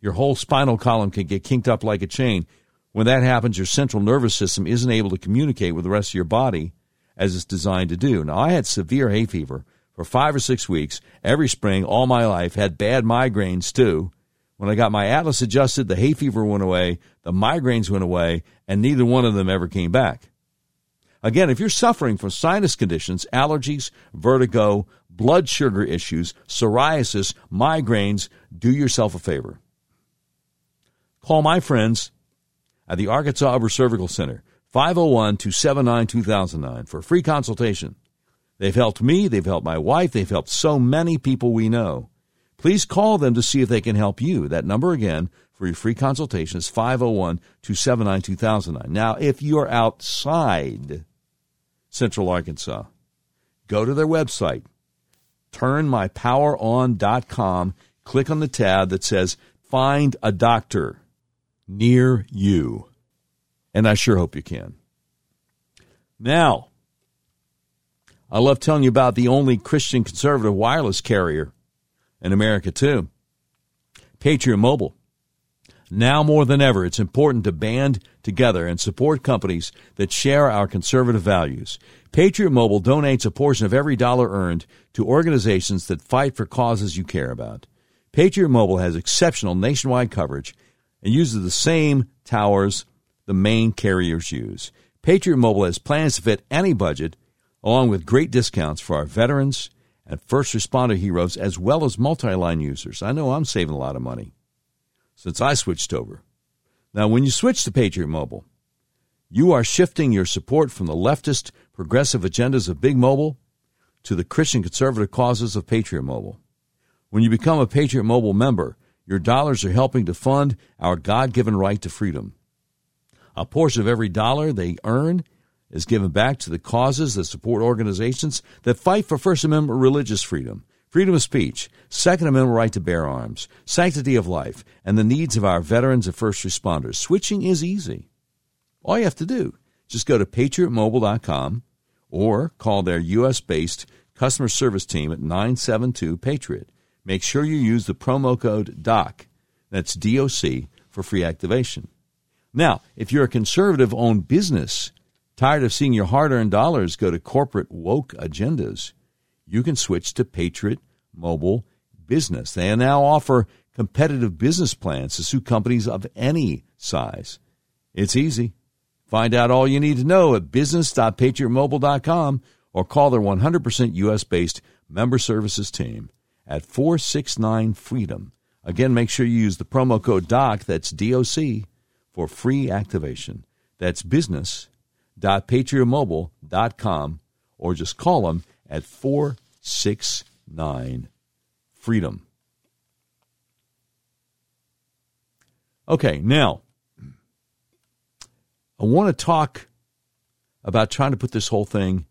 your whole spinal column can get kinked up like a chain. When that happens, your central nervous system isn't able to communicate with the rest of your body as it's designed to do. Now, I had severe hay fever for five or six weeks every spring all my life, had bad migraines too. When I got my atlas adjusted, the hay fever went away, the migraines went away, and neither one of them ever came back. Again, if you're suffering from sinus conditions, allergies, vertigo, blood sugar issues, psoriasis, migraines, do yourself a favor. Call my friends at the Arkansas Upper Cervical Center. 501 279 2009 for a free consultation. They've helped me, they've helped my wife, they've helped so many people we know. Please call them to see if they can help you. That number again for your free consultation is 501 279 2009. Now, if you're outside Central Arkansas, go to their website, turnmypoweron.com, click on the tab that says find a doctor near you. And I sure hope you can. Now, I love telling you about the only Christian conservative wireless carrier in America, too Patriot Mobile. Now more than ever, it's important to band together and support companies that share our conservative values. Patriot Mobile donates a portion of every dollar earned to organizations that fight for causes you care about. Patriot Mobile has exceptional nationwide coverage and uses the same towers the main carriers use. Patriot Mobile has plans to fit any budget, along with great discounts for our veterans and first responder heroes, as well as multi line users. I know I'm saving a lot of money since I switched over. Now, when you switch to Patriot Mobile, you are shifting your support from the leftist progressive agendas of Big Mobile to the Christian conservative causes of Patriot Mobile. When you become a Patriot Mobile member, your dollars are helping to fund our God given right to freedom. A portion of every dollar they earn is given back to the causes that support organizations that fight for First Amendment religious freedom freedom of speech, Second Amendment right to bear arms, sanctity of life, and the needs of our veterans and first responders. Switching is easy. All you have to do, just go to patriotmobile.com or call their U.S. based customer service team at 972 Patriot. Make sure you use the promo code DOC, that's DOC, for free activation. Now, if you're a conservative owned business, tired of seeing your hard earned dollars go to corporate woke agendas, you can switch to Patriot Mobile Business. They now offer competitive business plans to suit companies of any size. It's easy. Find out all you need to know at business.patriotmobile.com or call their 100% U.S. based member services team at 469 Freedom. Again, make sure you use the promo code DOC, that's DOC, for free activation. That's business.patriotmobile.com or just call them at 469 Freedom. Okay, now, I want to talk about trying to put this whole thing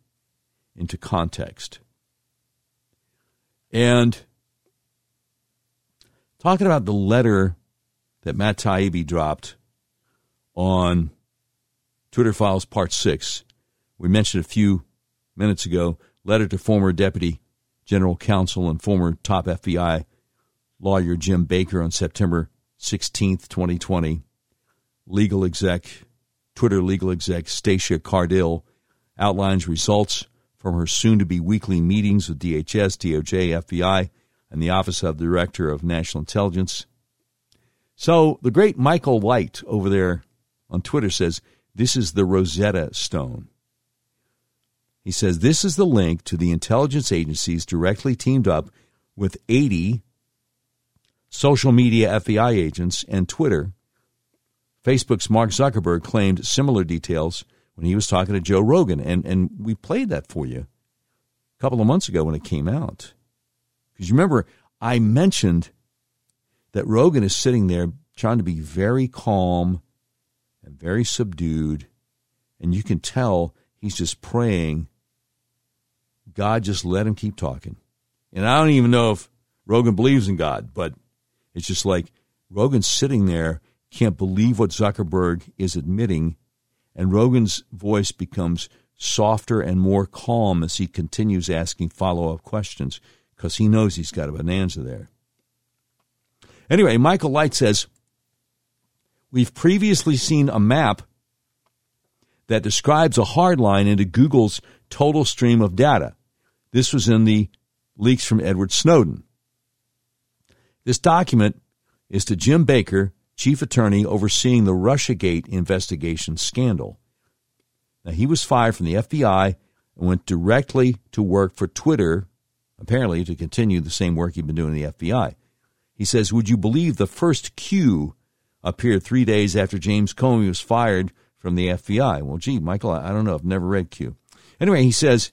into context. And talking about the letter that Matt Taibbi dropped on Twitter Files Part 6. We mentioned a few minutes ago letter to former Deputy General Counsel and former top FBI lawyer Jim Baker on September 16th, 2020. Legal exec, Twitter legal exec Stacia Cardille outlines results from her soon to be weekly meetings with DHS, DOJ, FBI, and the Office of the Director of National Intelligence. So the great Michael White over there on Twitter says this is the Rosetta Stone. He says this is the link to the intelligence agencies directly teamed up with 80 social media FBI agents and Twitter. Facebook's Mark Zuckerberg claimed similar details when he was talking to Joe Rogan, and, and we played that for you a couple of months ago when it came out. Because remember, I mentioned that Rogan is sitting there trying to be very calm and very subdued, and you can tell he's just praying God just let him keep talking. And I don't even know if Rogan believes in God, but it's just like Rogan's sitting there, can't believe what Zuckerberg is admitting, and Rogan's voice becomes softer and more calm as he continues asking follow up questions because he knows he's got a bonanza there. Anyway, Michael Light says We've previously seen a map that describes a hard line into Google's total stream of data. This was in the leaks from Edward Snowden. This document is to Jim Baker, chief attorney overseeing the Russiagate investigation scandal. Now, he was fired from the FBI and went directly to work for Twitter, apparently to continue the same work he'd been doing in the FBI. He says, Would you believe the first Q appeared three days after James Comey was fired from the FBI? Well, gee, Michael, I don't know. I've never read Q. Anyway, he says,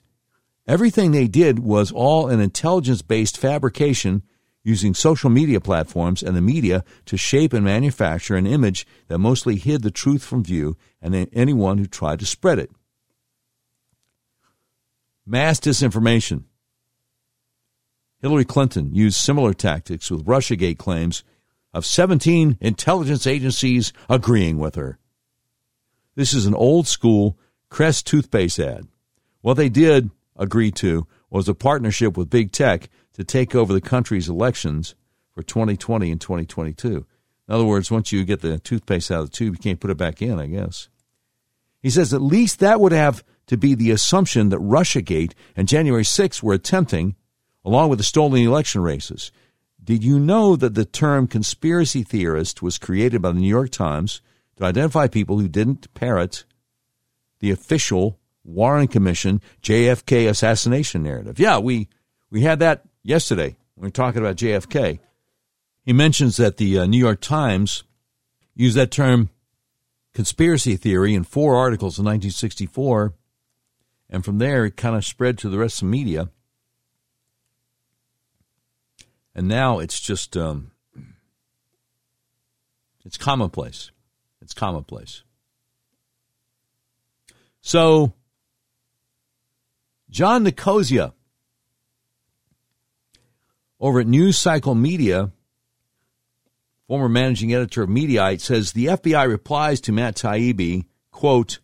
Everything they did was all an intelligence based fabrication using social media platforms and the media to shape and manufacture an image that mostly hid the truth from view and anyone who tried to spread it. Mass disinformation. Hillary Clinton used similar tactics with Russiagate claims of 17 intelligence agencies agreeing with her. This is an old school Crest toothpaste ad. What they did agree to was a partnership with big tech to take over the country's elections for 2020 and 2022. In other words, once you get the toothpaste out of the tube, you can't put it back in, I guess. He says at least that would have to be the assumption that Russiagate and January 6 were attempting, along with the stolen election races. Did you know that the term conspiracy theorist was created by the New York Times to identify people who didn't parrot the official Warren Commission JFK assassination narrative? Yeah, we, we had that yesterday. When we were talking about JFK. He mentions that the uh, New York Times used that term conspiracy theory in four articles in 1964, and from there it kind of spread to the rest of the media. And now it's just um, it's commonplace. It's commonplace. So Jon Nicosia over at News Cycle Media former managing editor of Mediaite, says the FBI replies to Matt Taibbi, quote,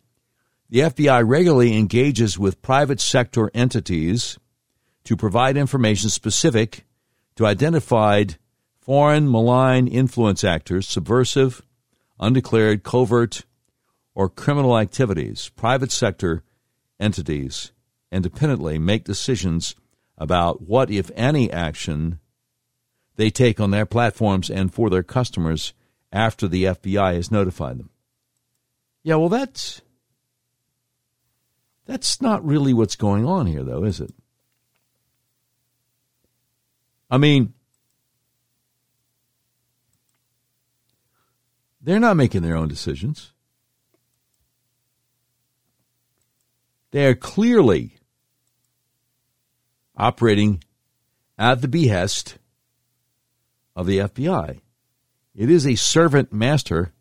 the FBI regularly engages with private sector entities to provide information specific to identified foreign malign influence actors, subversive, undeclared, covert, or criminal activities. Private sector entities independently make decisions about what, if any, action they take on their platforms and for their customers after the FBI has notified them. Yeah, well, that's that's not really what's going on here, though, is it? I mean, they're not making their own decisions. They are clearly operating at the behest of the FBI. It is a servant master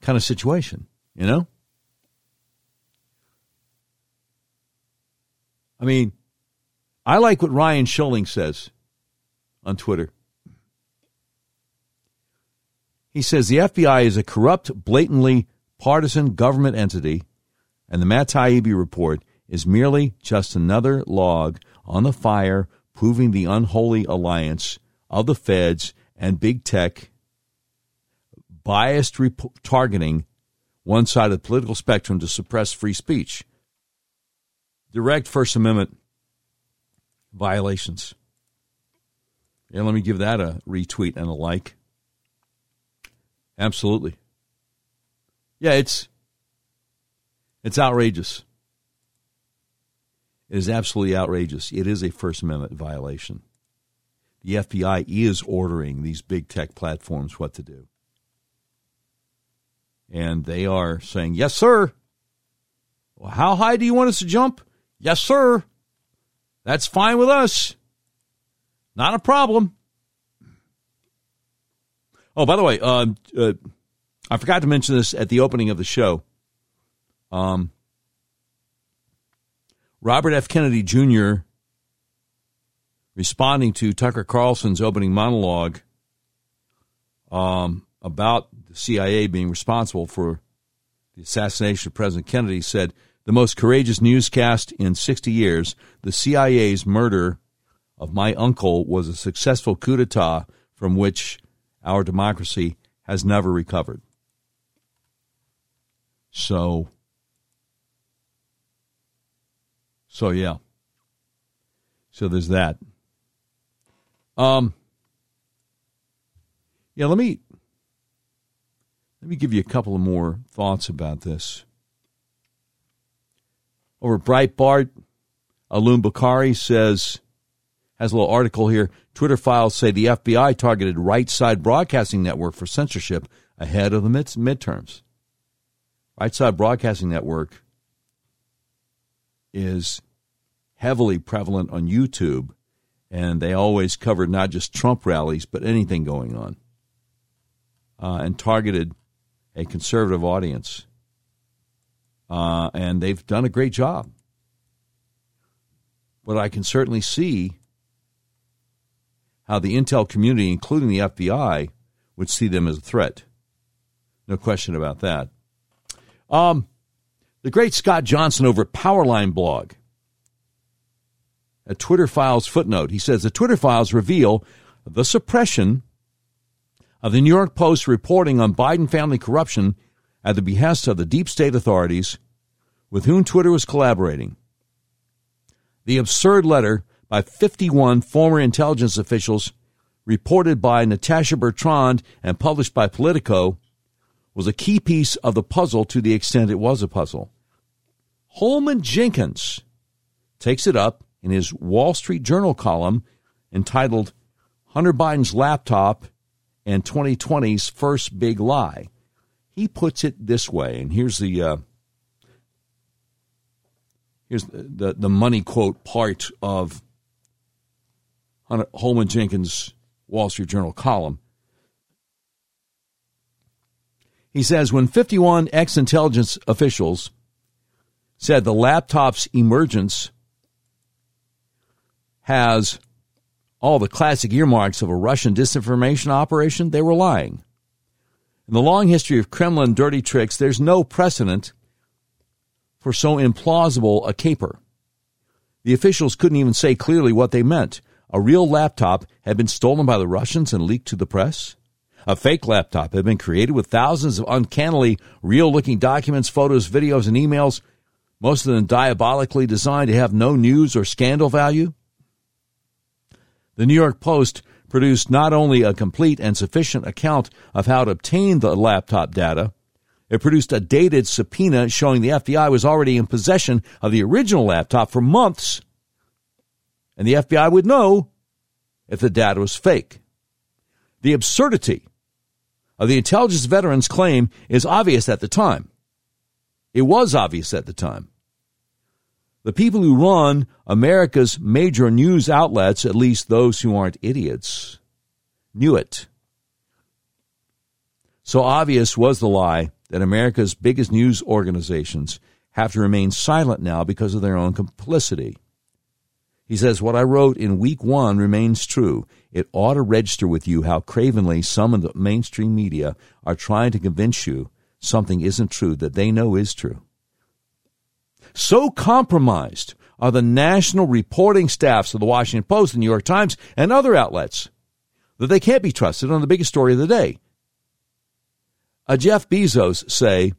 kind of situation, you know? I mean, I like what Ryan Schilling says on Twitter. He says the FBI is a corrupt, blatantly partisan government entity, and the Matt Taibbi report is merely just another log on the fire proving the unholy alliance of the feds and big tech biased rep- targeting one side of the political spectrum to suppress free speech. Direct First Amendment violations. And let me give that a retweet and a like. Absolutely. Yeah, it's it's outrageous. It is absolutely outrageous. It is a First Amendment violation the FBI is ordering these big tech platforms what to do. And they are saying, yes, sir. Well, how high do you want us to jump? Yes, sir. That's fine with us. Not a problem. Oh, by the way, uh, uh, I forgot to mention this at the opening of the show. Um, Robert F. Kennedy Jr responding to Tucker Carlson's opening monologue um, about the CIA being responsible for the assassination of President Kennedy, said, The most courageous newscast in 60 years, the CIA's murder of my uncle was a successful coup d'etat from which our democracy has never recovered. So, so yeah. So there's that. Um, yeah, let me let me give you a couple of more thoughts about this. Over Breitbart, Allum Bokhari says has a little article here. Twitter files say the FBI targeted Right Side Broadcasting Network for censorship ahead of the mid- midterms. Right Side Broadcasting Network is heavily prevalent on YouTube and they always covered not just Trump rallies, but anything going on, uh, and targeted a conservative audience. Uh, and they've done a great job. But I can certainly see how the intel community, including the FBI, would see them as a threat. No question about that. Um, the great Scott Johnson over at Powerline blog. A Twitter files footnote. He says the Twitter files reveal the suppression of the New York Post reporting on Biden family corruption at the behest of the deep state authorities with whom Twitter was collaborating. The absurd letter by 51 former intelligence officials, reported by Natasha Bertrand and published by Politico, was a key piece of the puzzle to the extent it was a puzzle. Holman Jenkins takes it up in his Wall Street Journal column entitled Hunter Biden's Laptop and 2020's First Big Lie. He puts it this way, and here's the uh, here's the, the, the money quote part of Holman Jenkins' Wall Street Journal column. He says when 51 ex intelligence officials said the laptop's emergence has all the classic earmarks of a Russian disinformation operation, they were lying. In the long history of Kremlin dirty tricks, there's no precedent for so implausible a caper. The officials couldn't even say clearly what they meant. A real laptop had been stolen by the Russians and leaked to the press. A fake laptop had been created with thousands of uncannily real looking documents, photos, videos, and emails, most of them diabolically designed to have no news or scandal value. The New York Post produced not only a complete and sufficient account of how to obtain the laptop data, it produced a dated subpoena showing the FBI was already in possession of the original laptop for months, and the FBI would know if the data was fake. The absurdity of the intelligence veteran's claim is obvious at the time. It was obvious at the time. The people who run America's major news outlets, at least those who aren't idiots, knew it. So obvious was the lie that America's biggest news organizations have to remain silent now because of their own complicity. He says, What I wrote in week one remains true. It ought to register with you how cravenly some of the mainstream media are trying to convince you something isn't true that they know is true. So compromised are the national reporting staffs of the Washington Post, the New York Times, and other outlets that they can't be trusted on the biggest story of the day a Jeff Bezos, say,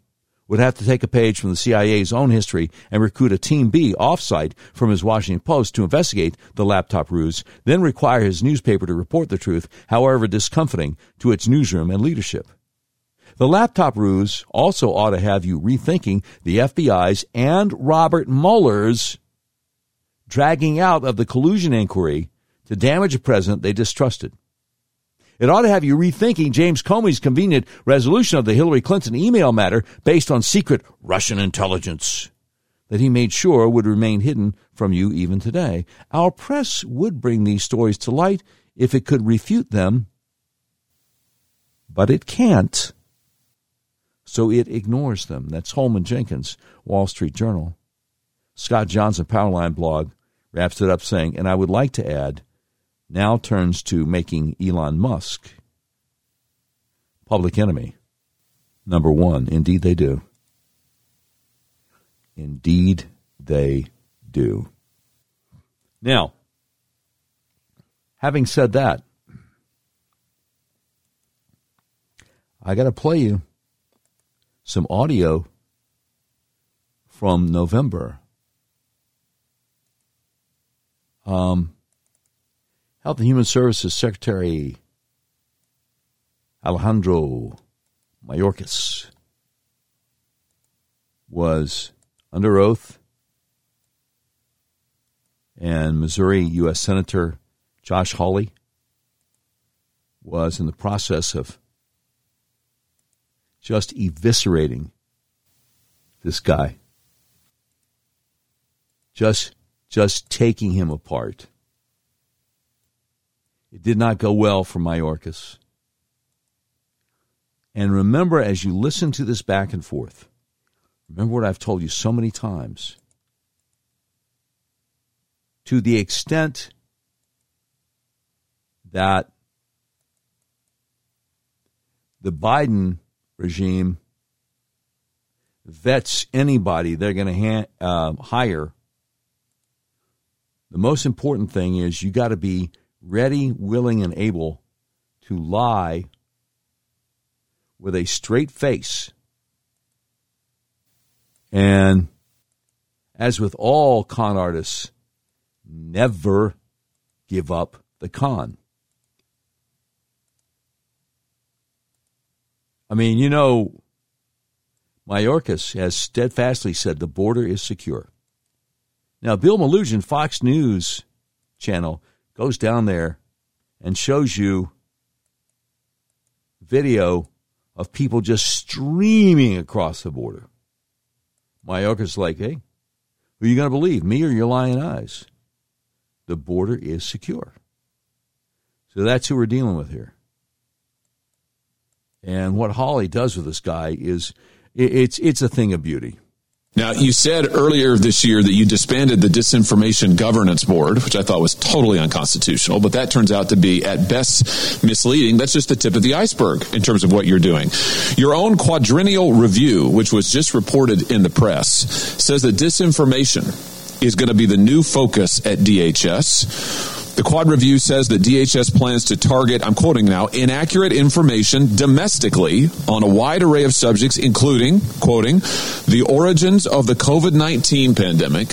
would have to take a page from the CIA's own history and recruit a Team B offsite from his Washington Post to investigate the laptop ruse, then require his newspaper to report the truth, however discomforting, to its newsroom and leadership. The laptop ruse also ought to have you rethinking the FBI's and Robert Mueller's dragging out of the collusion inquiry to damage a president they distrusted. It ought to have you rethinking James Comey's convenient resolution of the Hillary Clinton email matter based on secret Russian intelligence that he made sure would remain hidden from you even today. Our press would bring these stories to light if it could refute them, but it can't. So it ignores them. That's Holman Jenkins, Wall Street Journal. Scott Johnson, Powerline blog, wraps it up saying, and I would like to add, now turns to making Elon Musk public enemy number one. Indeed, they do. Indeed, they do. Now, having said that, I got to play you some audio from November. Um, Health and Human Services Secretary Alejandro Mayorkas was under oath, and Missouri U.S. Senator Josh Hawley was in the process of just eviscerating this guy, just just taking him apart. It did not go well for Mayorkas. And remember, as you listen to this back and forth, remember what I've told you so many times. To the extent that the Biden regime vets anybody they're going to ha- uh, hire, the most important thing is you got to be ready, willing, and able to lie with a straight face. And as with all con artists, never give up the con. I mean, you know, Mayorkas has steadfastly said the border is secure. Now, Bill Melugin, Fox News channel, goes down there and shows you video of people just streaming across the border. Mayorkas like, hey, who are you going to believe, me or your lying eyes? The border is secure. So that's who we're dealing with here. And what Hawley does with this guy is it's it's a thing of beauty. Now, you said earlier this year that you disbanded the Disinformation Governance Board, which I thought was totally unconstitutional, but that turns out to be at best misleading. That's just the tip of the iceberg in terms of what you're doing. Your own quadrennial review, which was just reported in the press, says that disinformation is going to be the new focus at DHS. The Quad Review says that DHS plans to target, I'm quoting now, inaccurate information domestically on a wide array of subjects, including, quoting, the origins of the COVID 19 pandemic,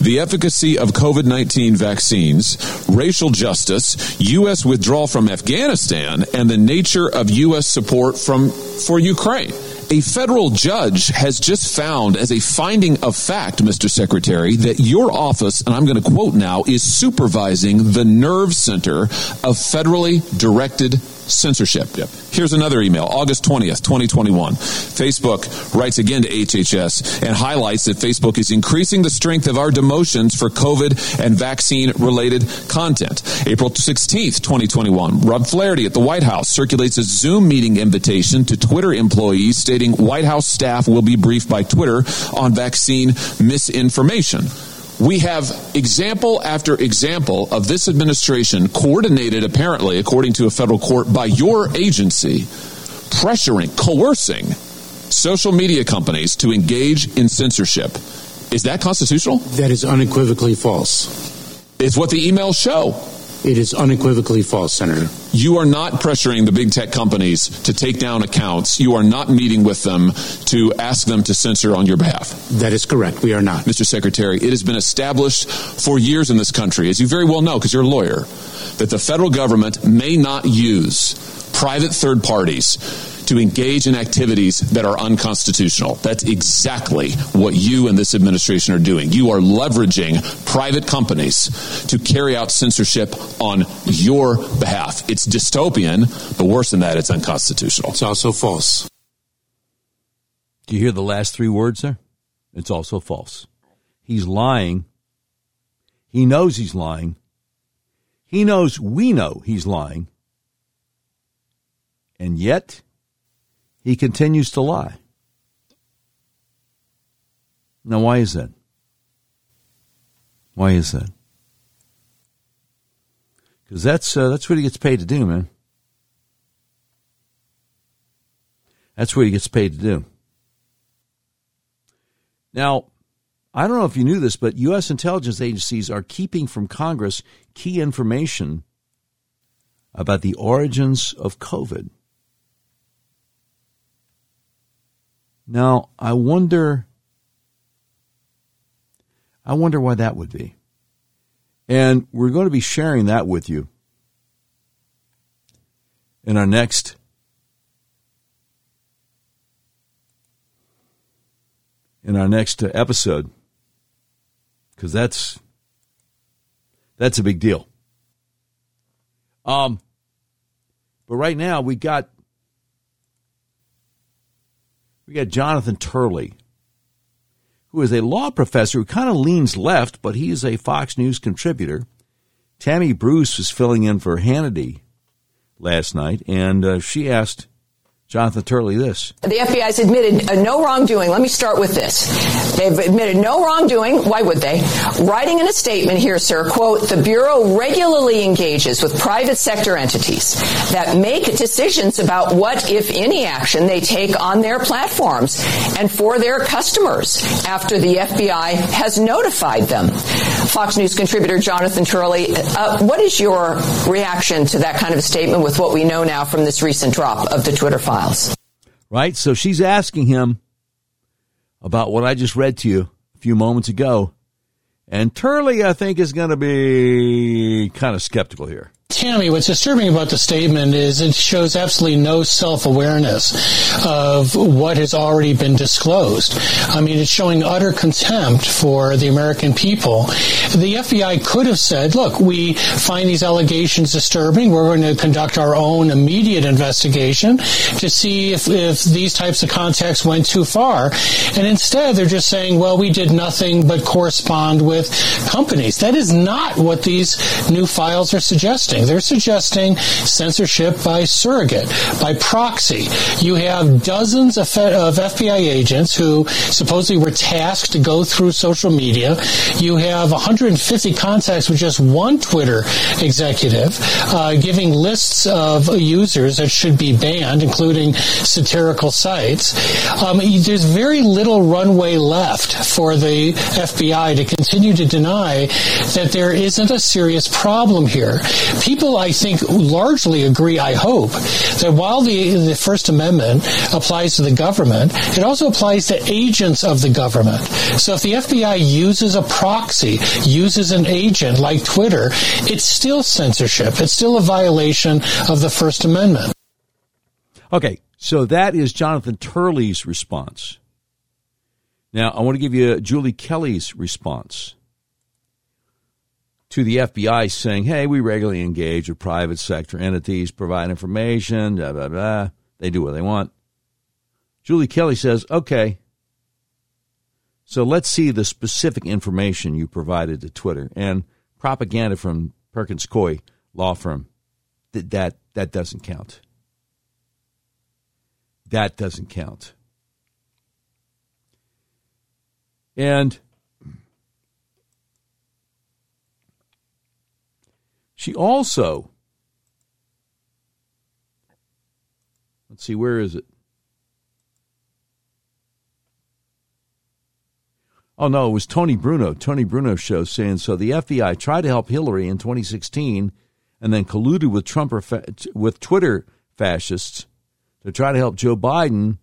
the efficacy of COVID 19 vaccines, racial justice, U.S. withdrawal from Afghanistan, and the nature of U.S. support from, for Ukraine a federal judge has just found as a finding of fact, Mr. Secretary, that your office, and I'm going to quote now, is supervising the nerve center of federally directed censorship. Yep. Here's another email, August 20th, 2021. Facebook writes again to HHS and highlights that Facebook is increasing the strength of our demotions for COVID and vaccine related content. April 16th, 2021. Rob Flaherty at the White House circulates a Zoom meeting invitation to Twitter employees stating White House staff will be briefed by Twitter on vaccine misinformation. We have example after example of this administration coordinated, apparently, according to a federal court, by your agency, pressuring, coercing social media companies to engage in censorship. Is that constitutional? That is unequivocally false. It's what the emails show. It is unequivocally false, Senator. You are not pressuring the big tech companies to take down accounts. You are not meeting with them to ask them to censor on your behalf. That is correct. We are not. Mr. Secretary, it has been established for years in this country, as you very well know because you're a lawyer, that the federal government may not use private third parties to engage in activities that are unconstitutional. That's exactly what you and this administration are doing. You are leveraging private companies to carry out censorship on your behalf. It's dystopian, but worse than that, it's unconstitutional. It's also false. Do you hear the last three words there? It's also false. He's lying. He knows he's lying. He knows we know he's lying. And yet, he continues to lie. Now, why is that? Why is that? Because that's uh, that's what he gets paid to do, man. That's what he gets paid to do. Now, I don't know if you knew this, but U.S. intelligence agencies are keeping from Congress key information about the origins of COVID. Now, I wonder I wonder why that would be. And we're going to be sharing that with you in our next in our next episode cuz that's that's a big deal. Um but right now we got we got Jonathan Turley, who is a law professor who kind of leans left, but he is a Fox News contributor. Tammy Bruce was filling in for Hannity last night, and uh, she asked Jonathan Turley this. The FBI has admitted uh, no wrongdoing. Let me start with this. They've admitted no wrongdoing. Why would they? Writing in a statement here, sir, quote, the Bureau regularly engages with private sector entities that make decisions about what, if any, action they take on their platforms and for their customers after the FBI has notified them. Fox News contributor Jonathan Turley, uh, what is your reaction to that kind of statement with what we know now from this recent drop of the Twitter file? Right? So she's asking him about what I just read to you a few moments ago. And Turley, I think, is going to be kind of skeptical here. Tammy, what's disturbing about the statement is it shows absolutely no self-awareness of what has already been disclosed. I mean, it's showing utter contempt for the American people. The FBI could have said, look, we find these allegations disturbing. We're going to conduct our own immediate investigation to see if, if these types of contacts went too far. And instead, they're just saying, well, we did nothing but correspond with companies. That is not what these new files are suggesting suggesting. They're suggesting censorship by surrogate, by proxy. You have dozens of, of FBI agents who supposedly were tasked to go through social media. You have 150 contacts with just one Twitter executive uh, giving lists of users that should be banned, including satirical sites. Um, there's very little runway left for the FBI to continue to deny that there isn't a serious problem here people, I think, largely agree, I hope, that while the, the First Amendment applies to the government, it also applies to agents of the government. So if the FBI uses a proxy, uses an agent like Twitter, it's still censorship. It's still a violation of the First Amendment. Okay, so that is Jonathan Turley's response. Now, I want to give you Julie Kelly's response to the FBI saying, hey, we regularly engage with private sector entities, provide information, blah, blah, blah. They do what they want. Julie Kelly says, okay, so let's see the specific information you provided to Twitter and propaganda from Perkins Coie law firm. That, that, that doesn't count. That doesn't count. And She also, let's see, where is it? Oh, no, it was Tony Bruno. Tony Bruno show saying so the FBI tried to help Hillary in 2016 and then colluded with Trump or with Twitter fascists to try to help Joe Biden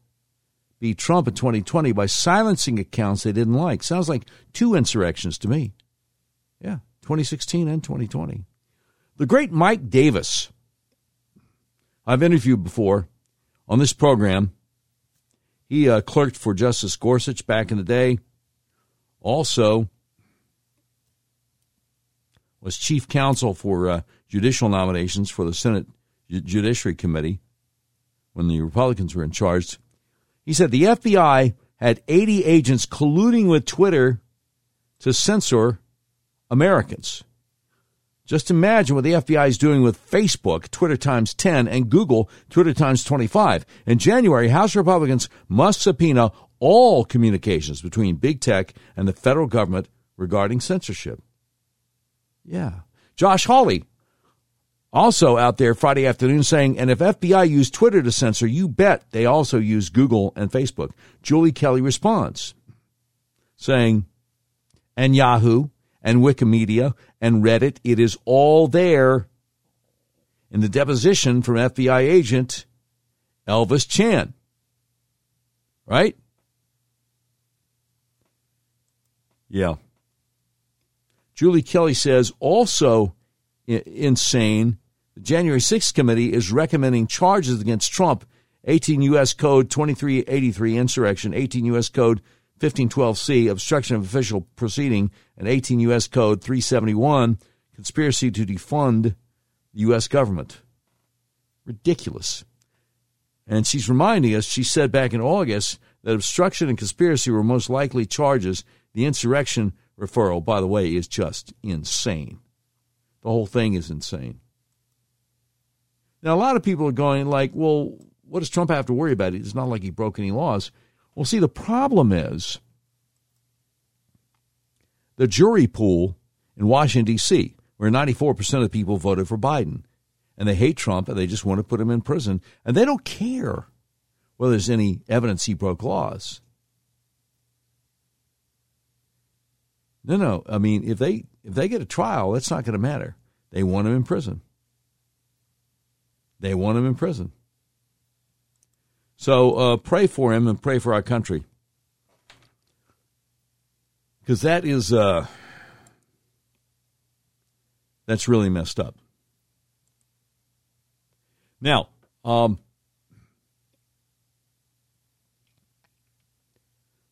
beat Trump in 2020 by silencing accounts they didn't like. Sounds like two insurrections to me. Yeah, 2016 and 2020. The great Mike Davis, I've interviewed before on this program. He uh, clerked for Justice Gorsuch back in the day. Also, was chief counsel for uh, judicial nominations for the Senate Judiciary Committee when the Republicans were in charge. He said the FBI had 80 agents colluding with Twitter to censor Americans. Just imagine what the FBI is doing with Facebook, Twitter times 10, and Google, Twitter times 25. In January, House Republicans must subpoena all communications between big tech and the federal government regarding censorship. Yeah. Josh Hawley, also out there Friday afternoon saying, and if FBI used Twitter to censor, you bet they also use Google and Facebook. Julie Kelly responds, saying, and Yahoo and Wikimedia and Reddit. It is all there in the deposition from FBI agent Elvis Chan. Right? Yeah. Julie Kelly says also insane. The January 6th committee is recommending charges against Trump 18 U.S. Code 2383 insurrection, 18 U.S. Code 1512C, obstruction of official proceeding, and 18 U.S. Code 371, conspiracy to defund the U.S. government. Ridiculous. And she's reminding us, she said back in August that obstruction and conspiracy were most likely charges. The insurrection referral, by the way, is just insane. The whole thing is insane. Now, a lot of people are going like, well, what does Trump have to worry about? It's not like he broke any laws. Well, see, the problem is the jury pool in Washington, D.C., where 94% of the people voted for Biden. And they hate Trump and they just want to put him in prison. And they don't care whether there's any evidence he broke laws. No, no. I mean, if they if they get a trial, that's not going to matter. They want him in prison. They want him in prison. So uh, pray for him and pray for our country. Because that is, uh, that's really messed up. Now, um,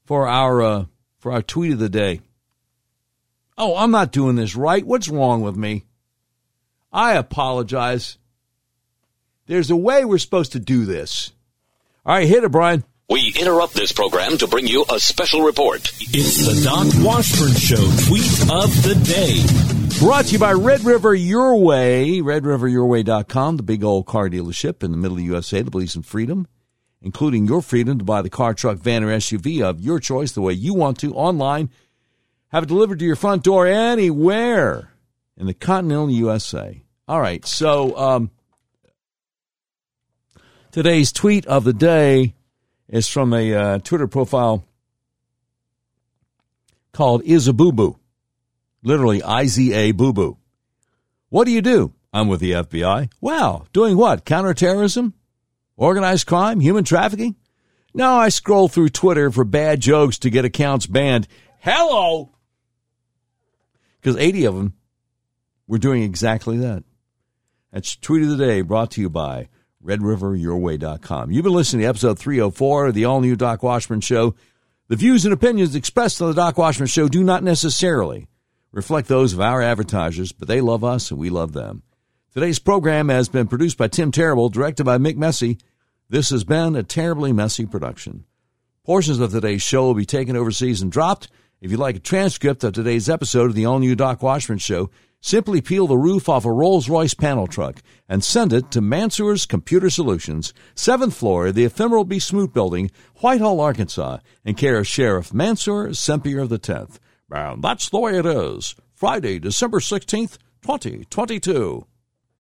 for our uh, for our tweet of the day. Oh, I'm not doing this right. What's wrong with me? I apologize. There's a way we're supposed to do this. All right, hit it, Brian. We interrupt this program to bring you a special report. It's the Doc Washburn Show tweet of the day. Brought to you by Red River Your Way, redriveryourway.com, the big old car dealership in the middle of the USA that believes in freedom, including your freedom to buy the car, truck, van, or SUV of your choice the way you want to online. Have it delivered to your front door anywhere in the continental USA. All right, so um, today's tweet of the day is from a uh, Twitter profile called Boo. Literally, I Z A Boo Boo. What do you do? I'm with the FBI. Wow, doing what? Counterterrorism? Organized crime? Human trafficking? No, I scroll through Twitter for bad jokes to get accounts banned. Hello! Because 80 of them were doing exactly that. That's Tweet of the Day brought to you by RedRiverYourWay.com. You've been listening to episode 304 of the all new Doc Washburn Show. The views and opinions expressed on the Doc Washburn Show do not necessarily reflect those of our advertisers, but they love us and we love them. Today's program has been produced by Tim Terrible, directed by Mick Messy. This has been a terribly messy production. Portions of today's show will be taken overseas and dropped. If you'd like a transcript of today's episode of the all new Doc Washburn Show, Simply peel the roof off a Rolls Royce panel truck and send it to Mansour's Computer Solutions, 7th floor the ephemeral B. Smoot Building, Whitehall, Arkansas, in care of Sheriff Mansour Sempier of the 10th. And that's the way it is. Friday, December 16th, 2022.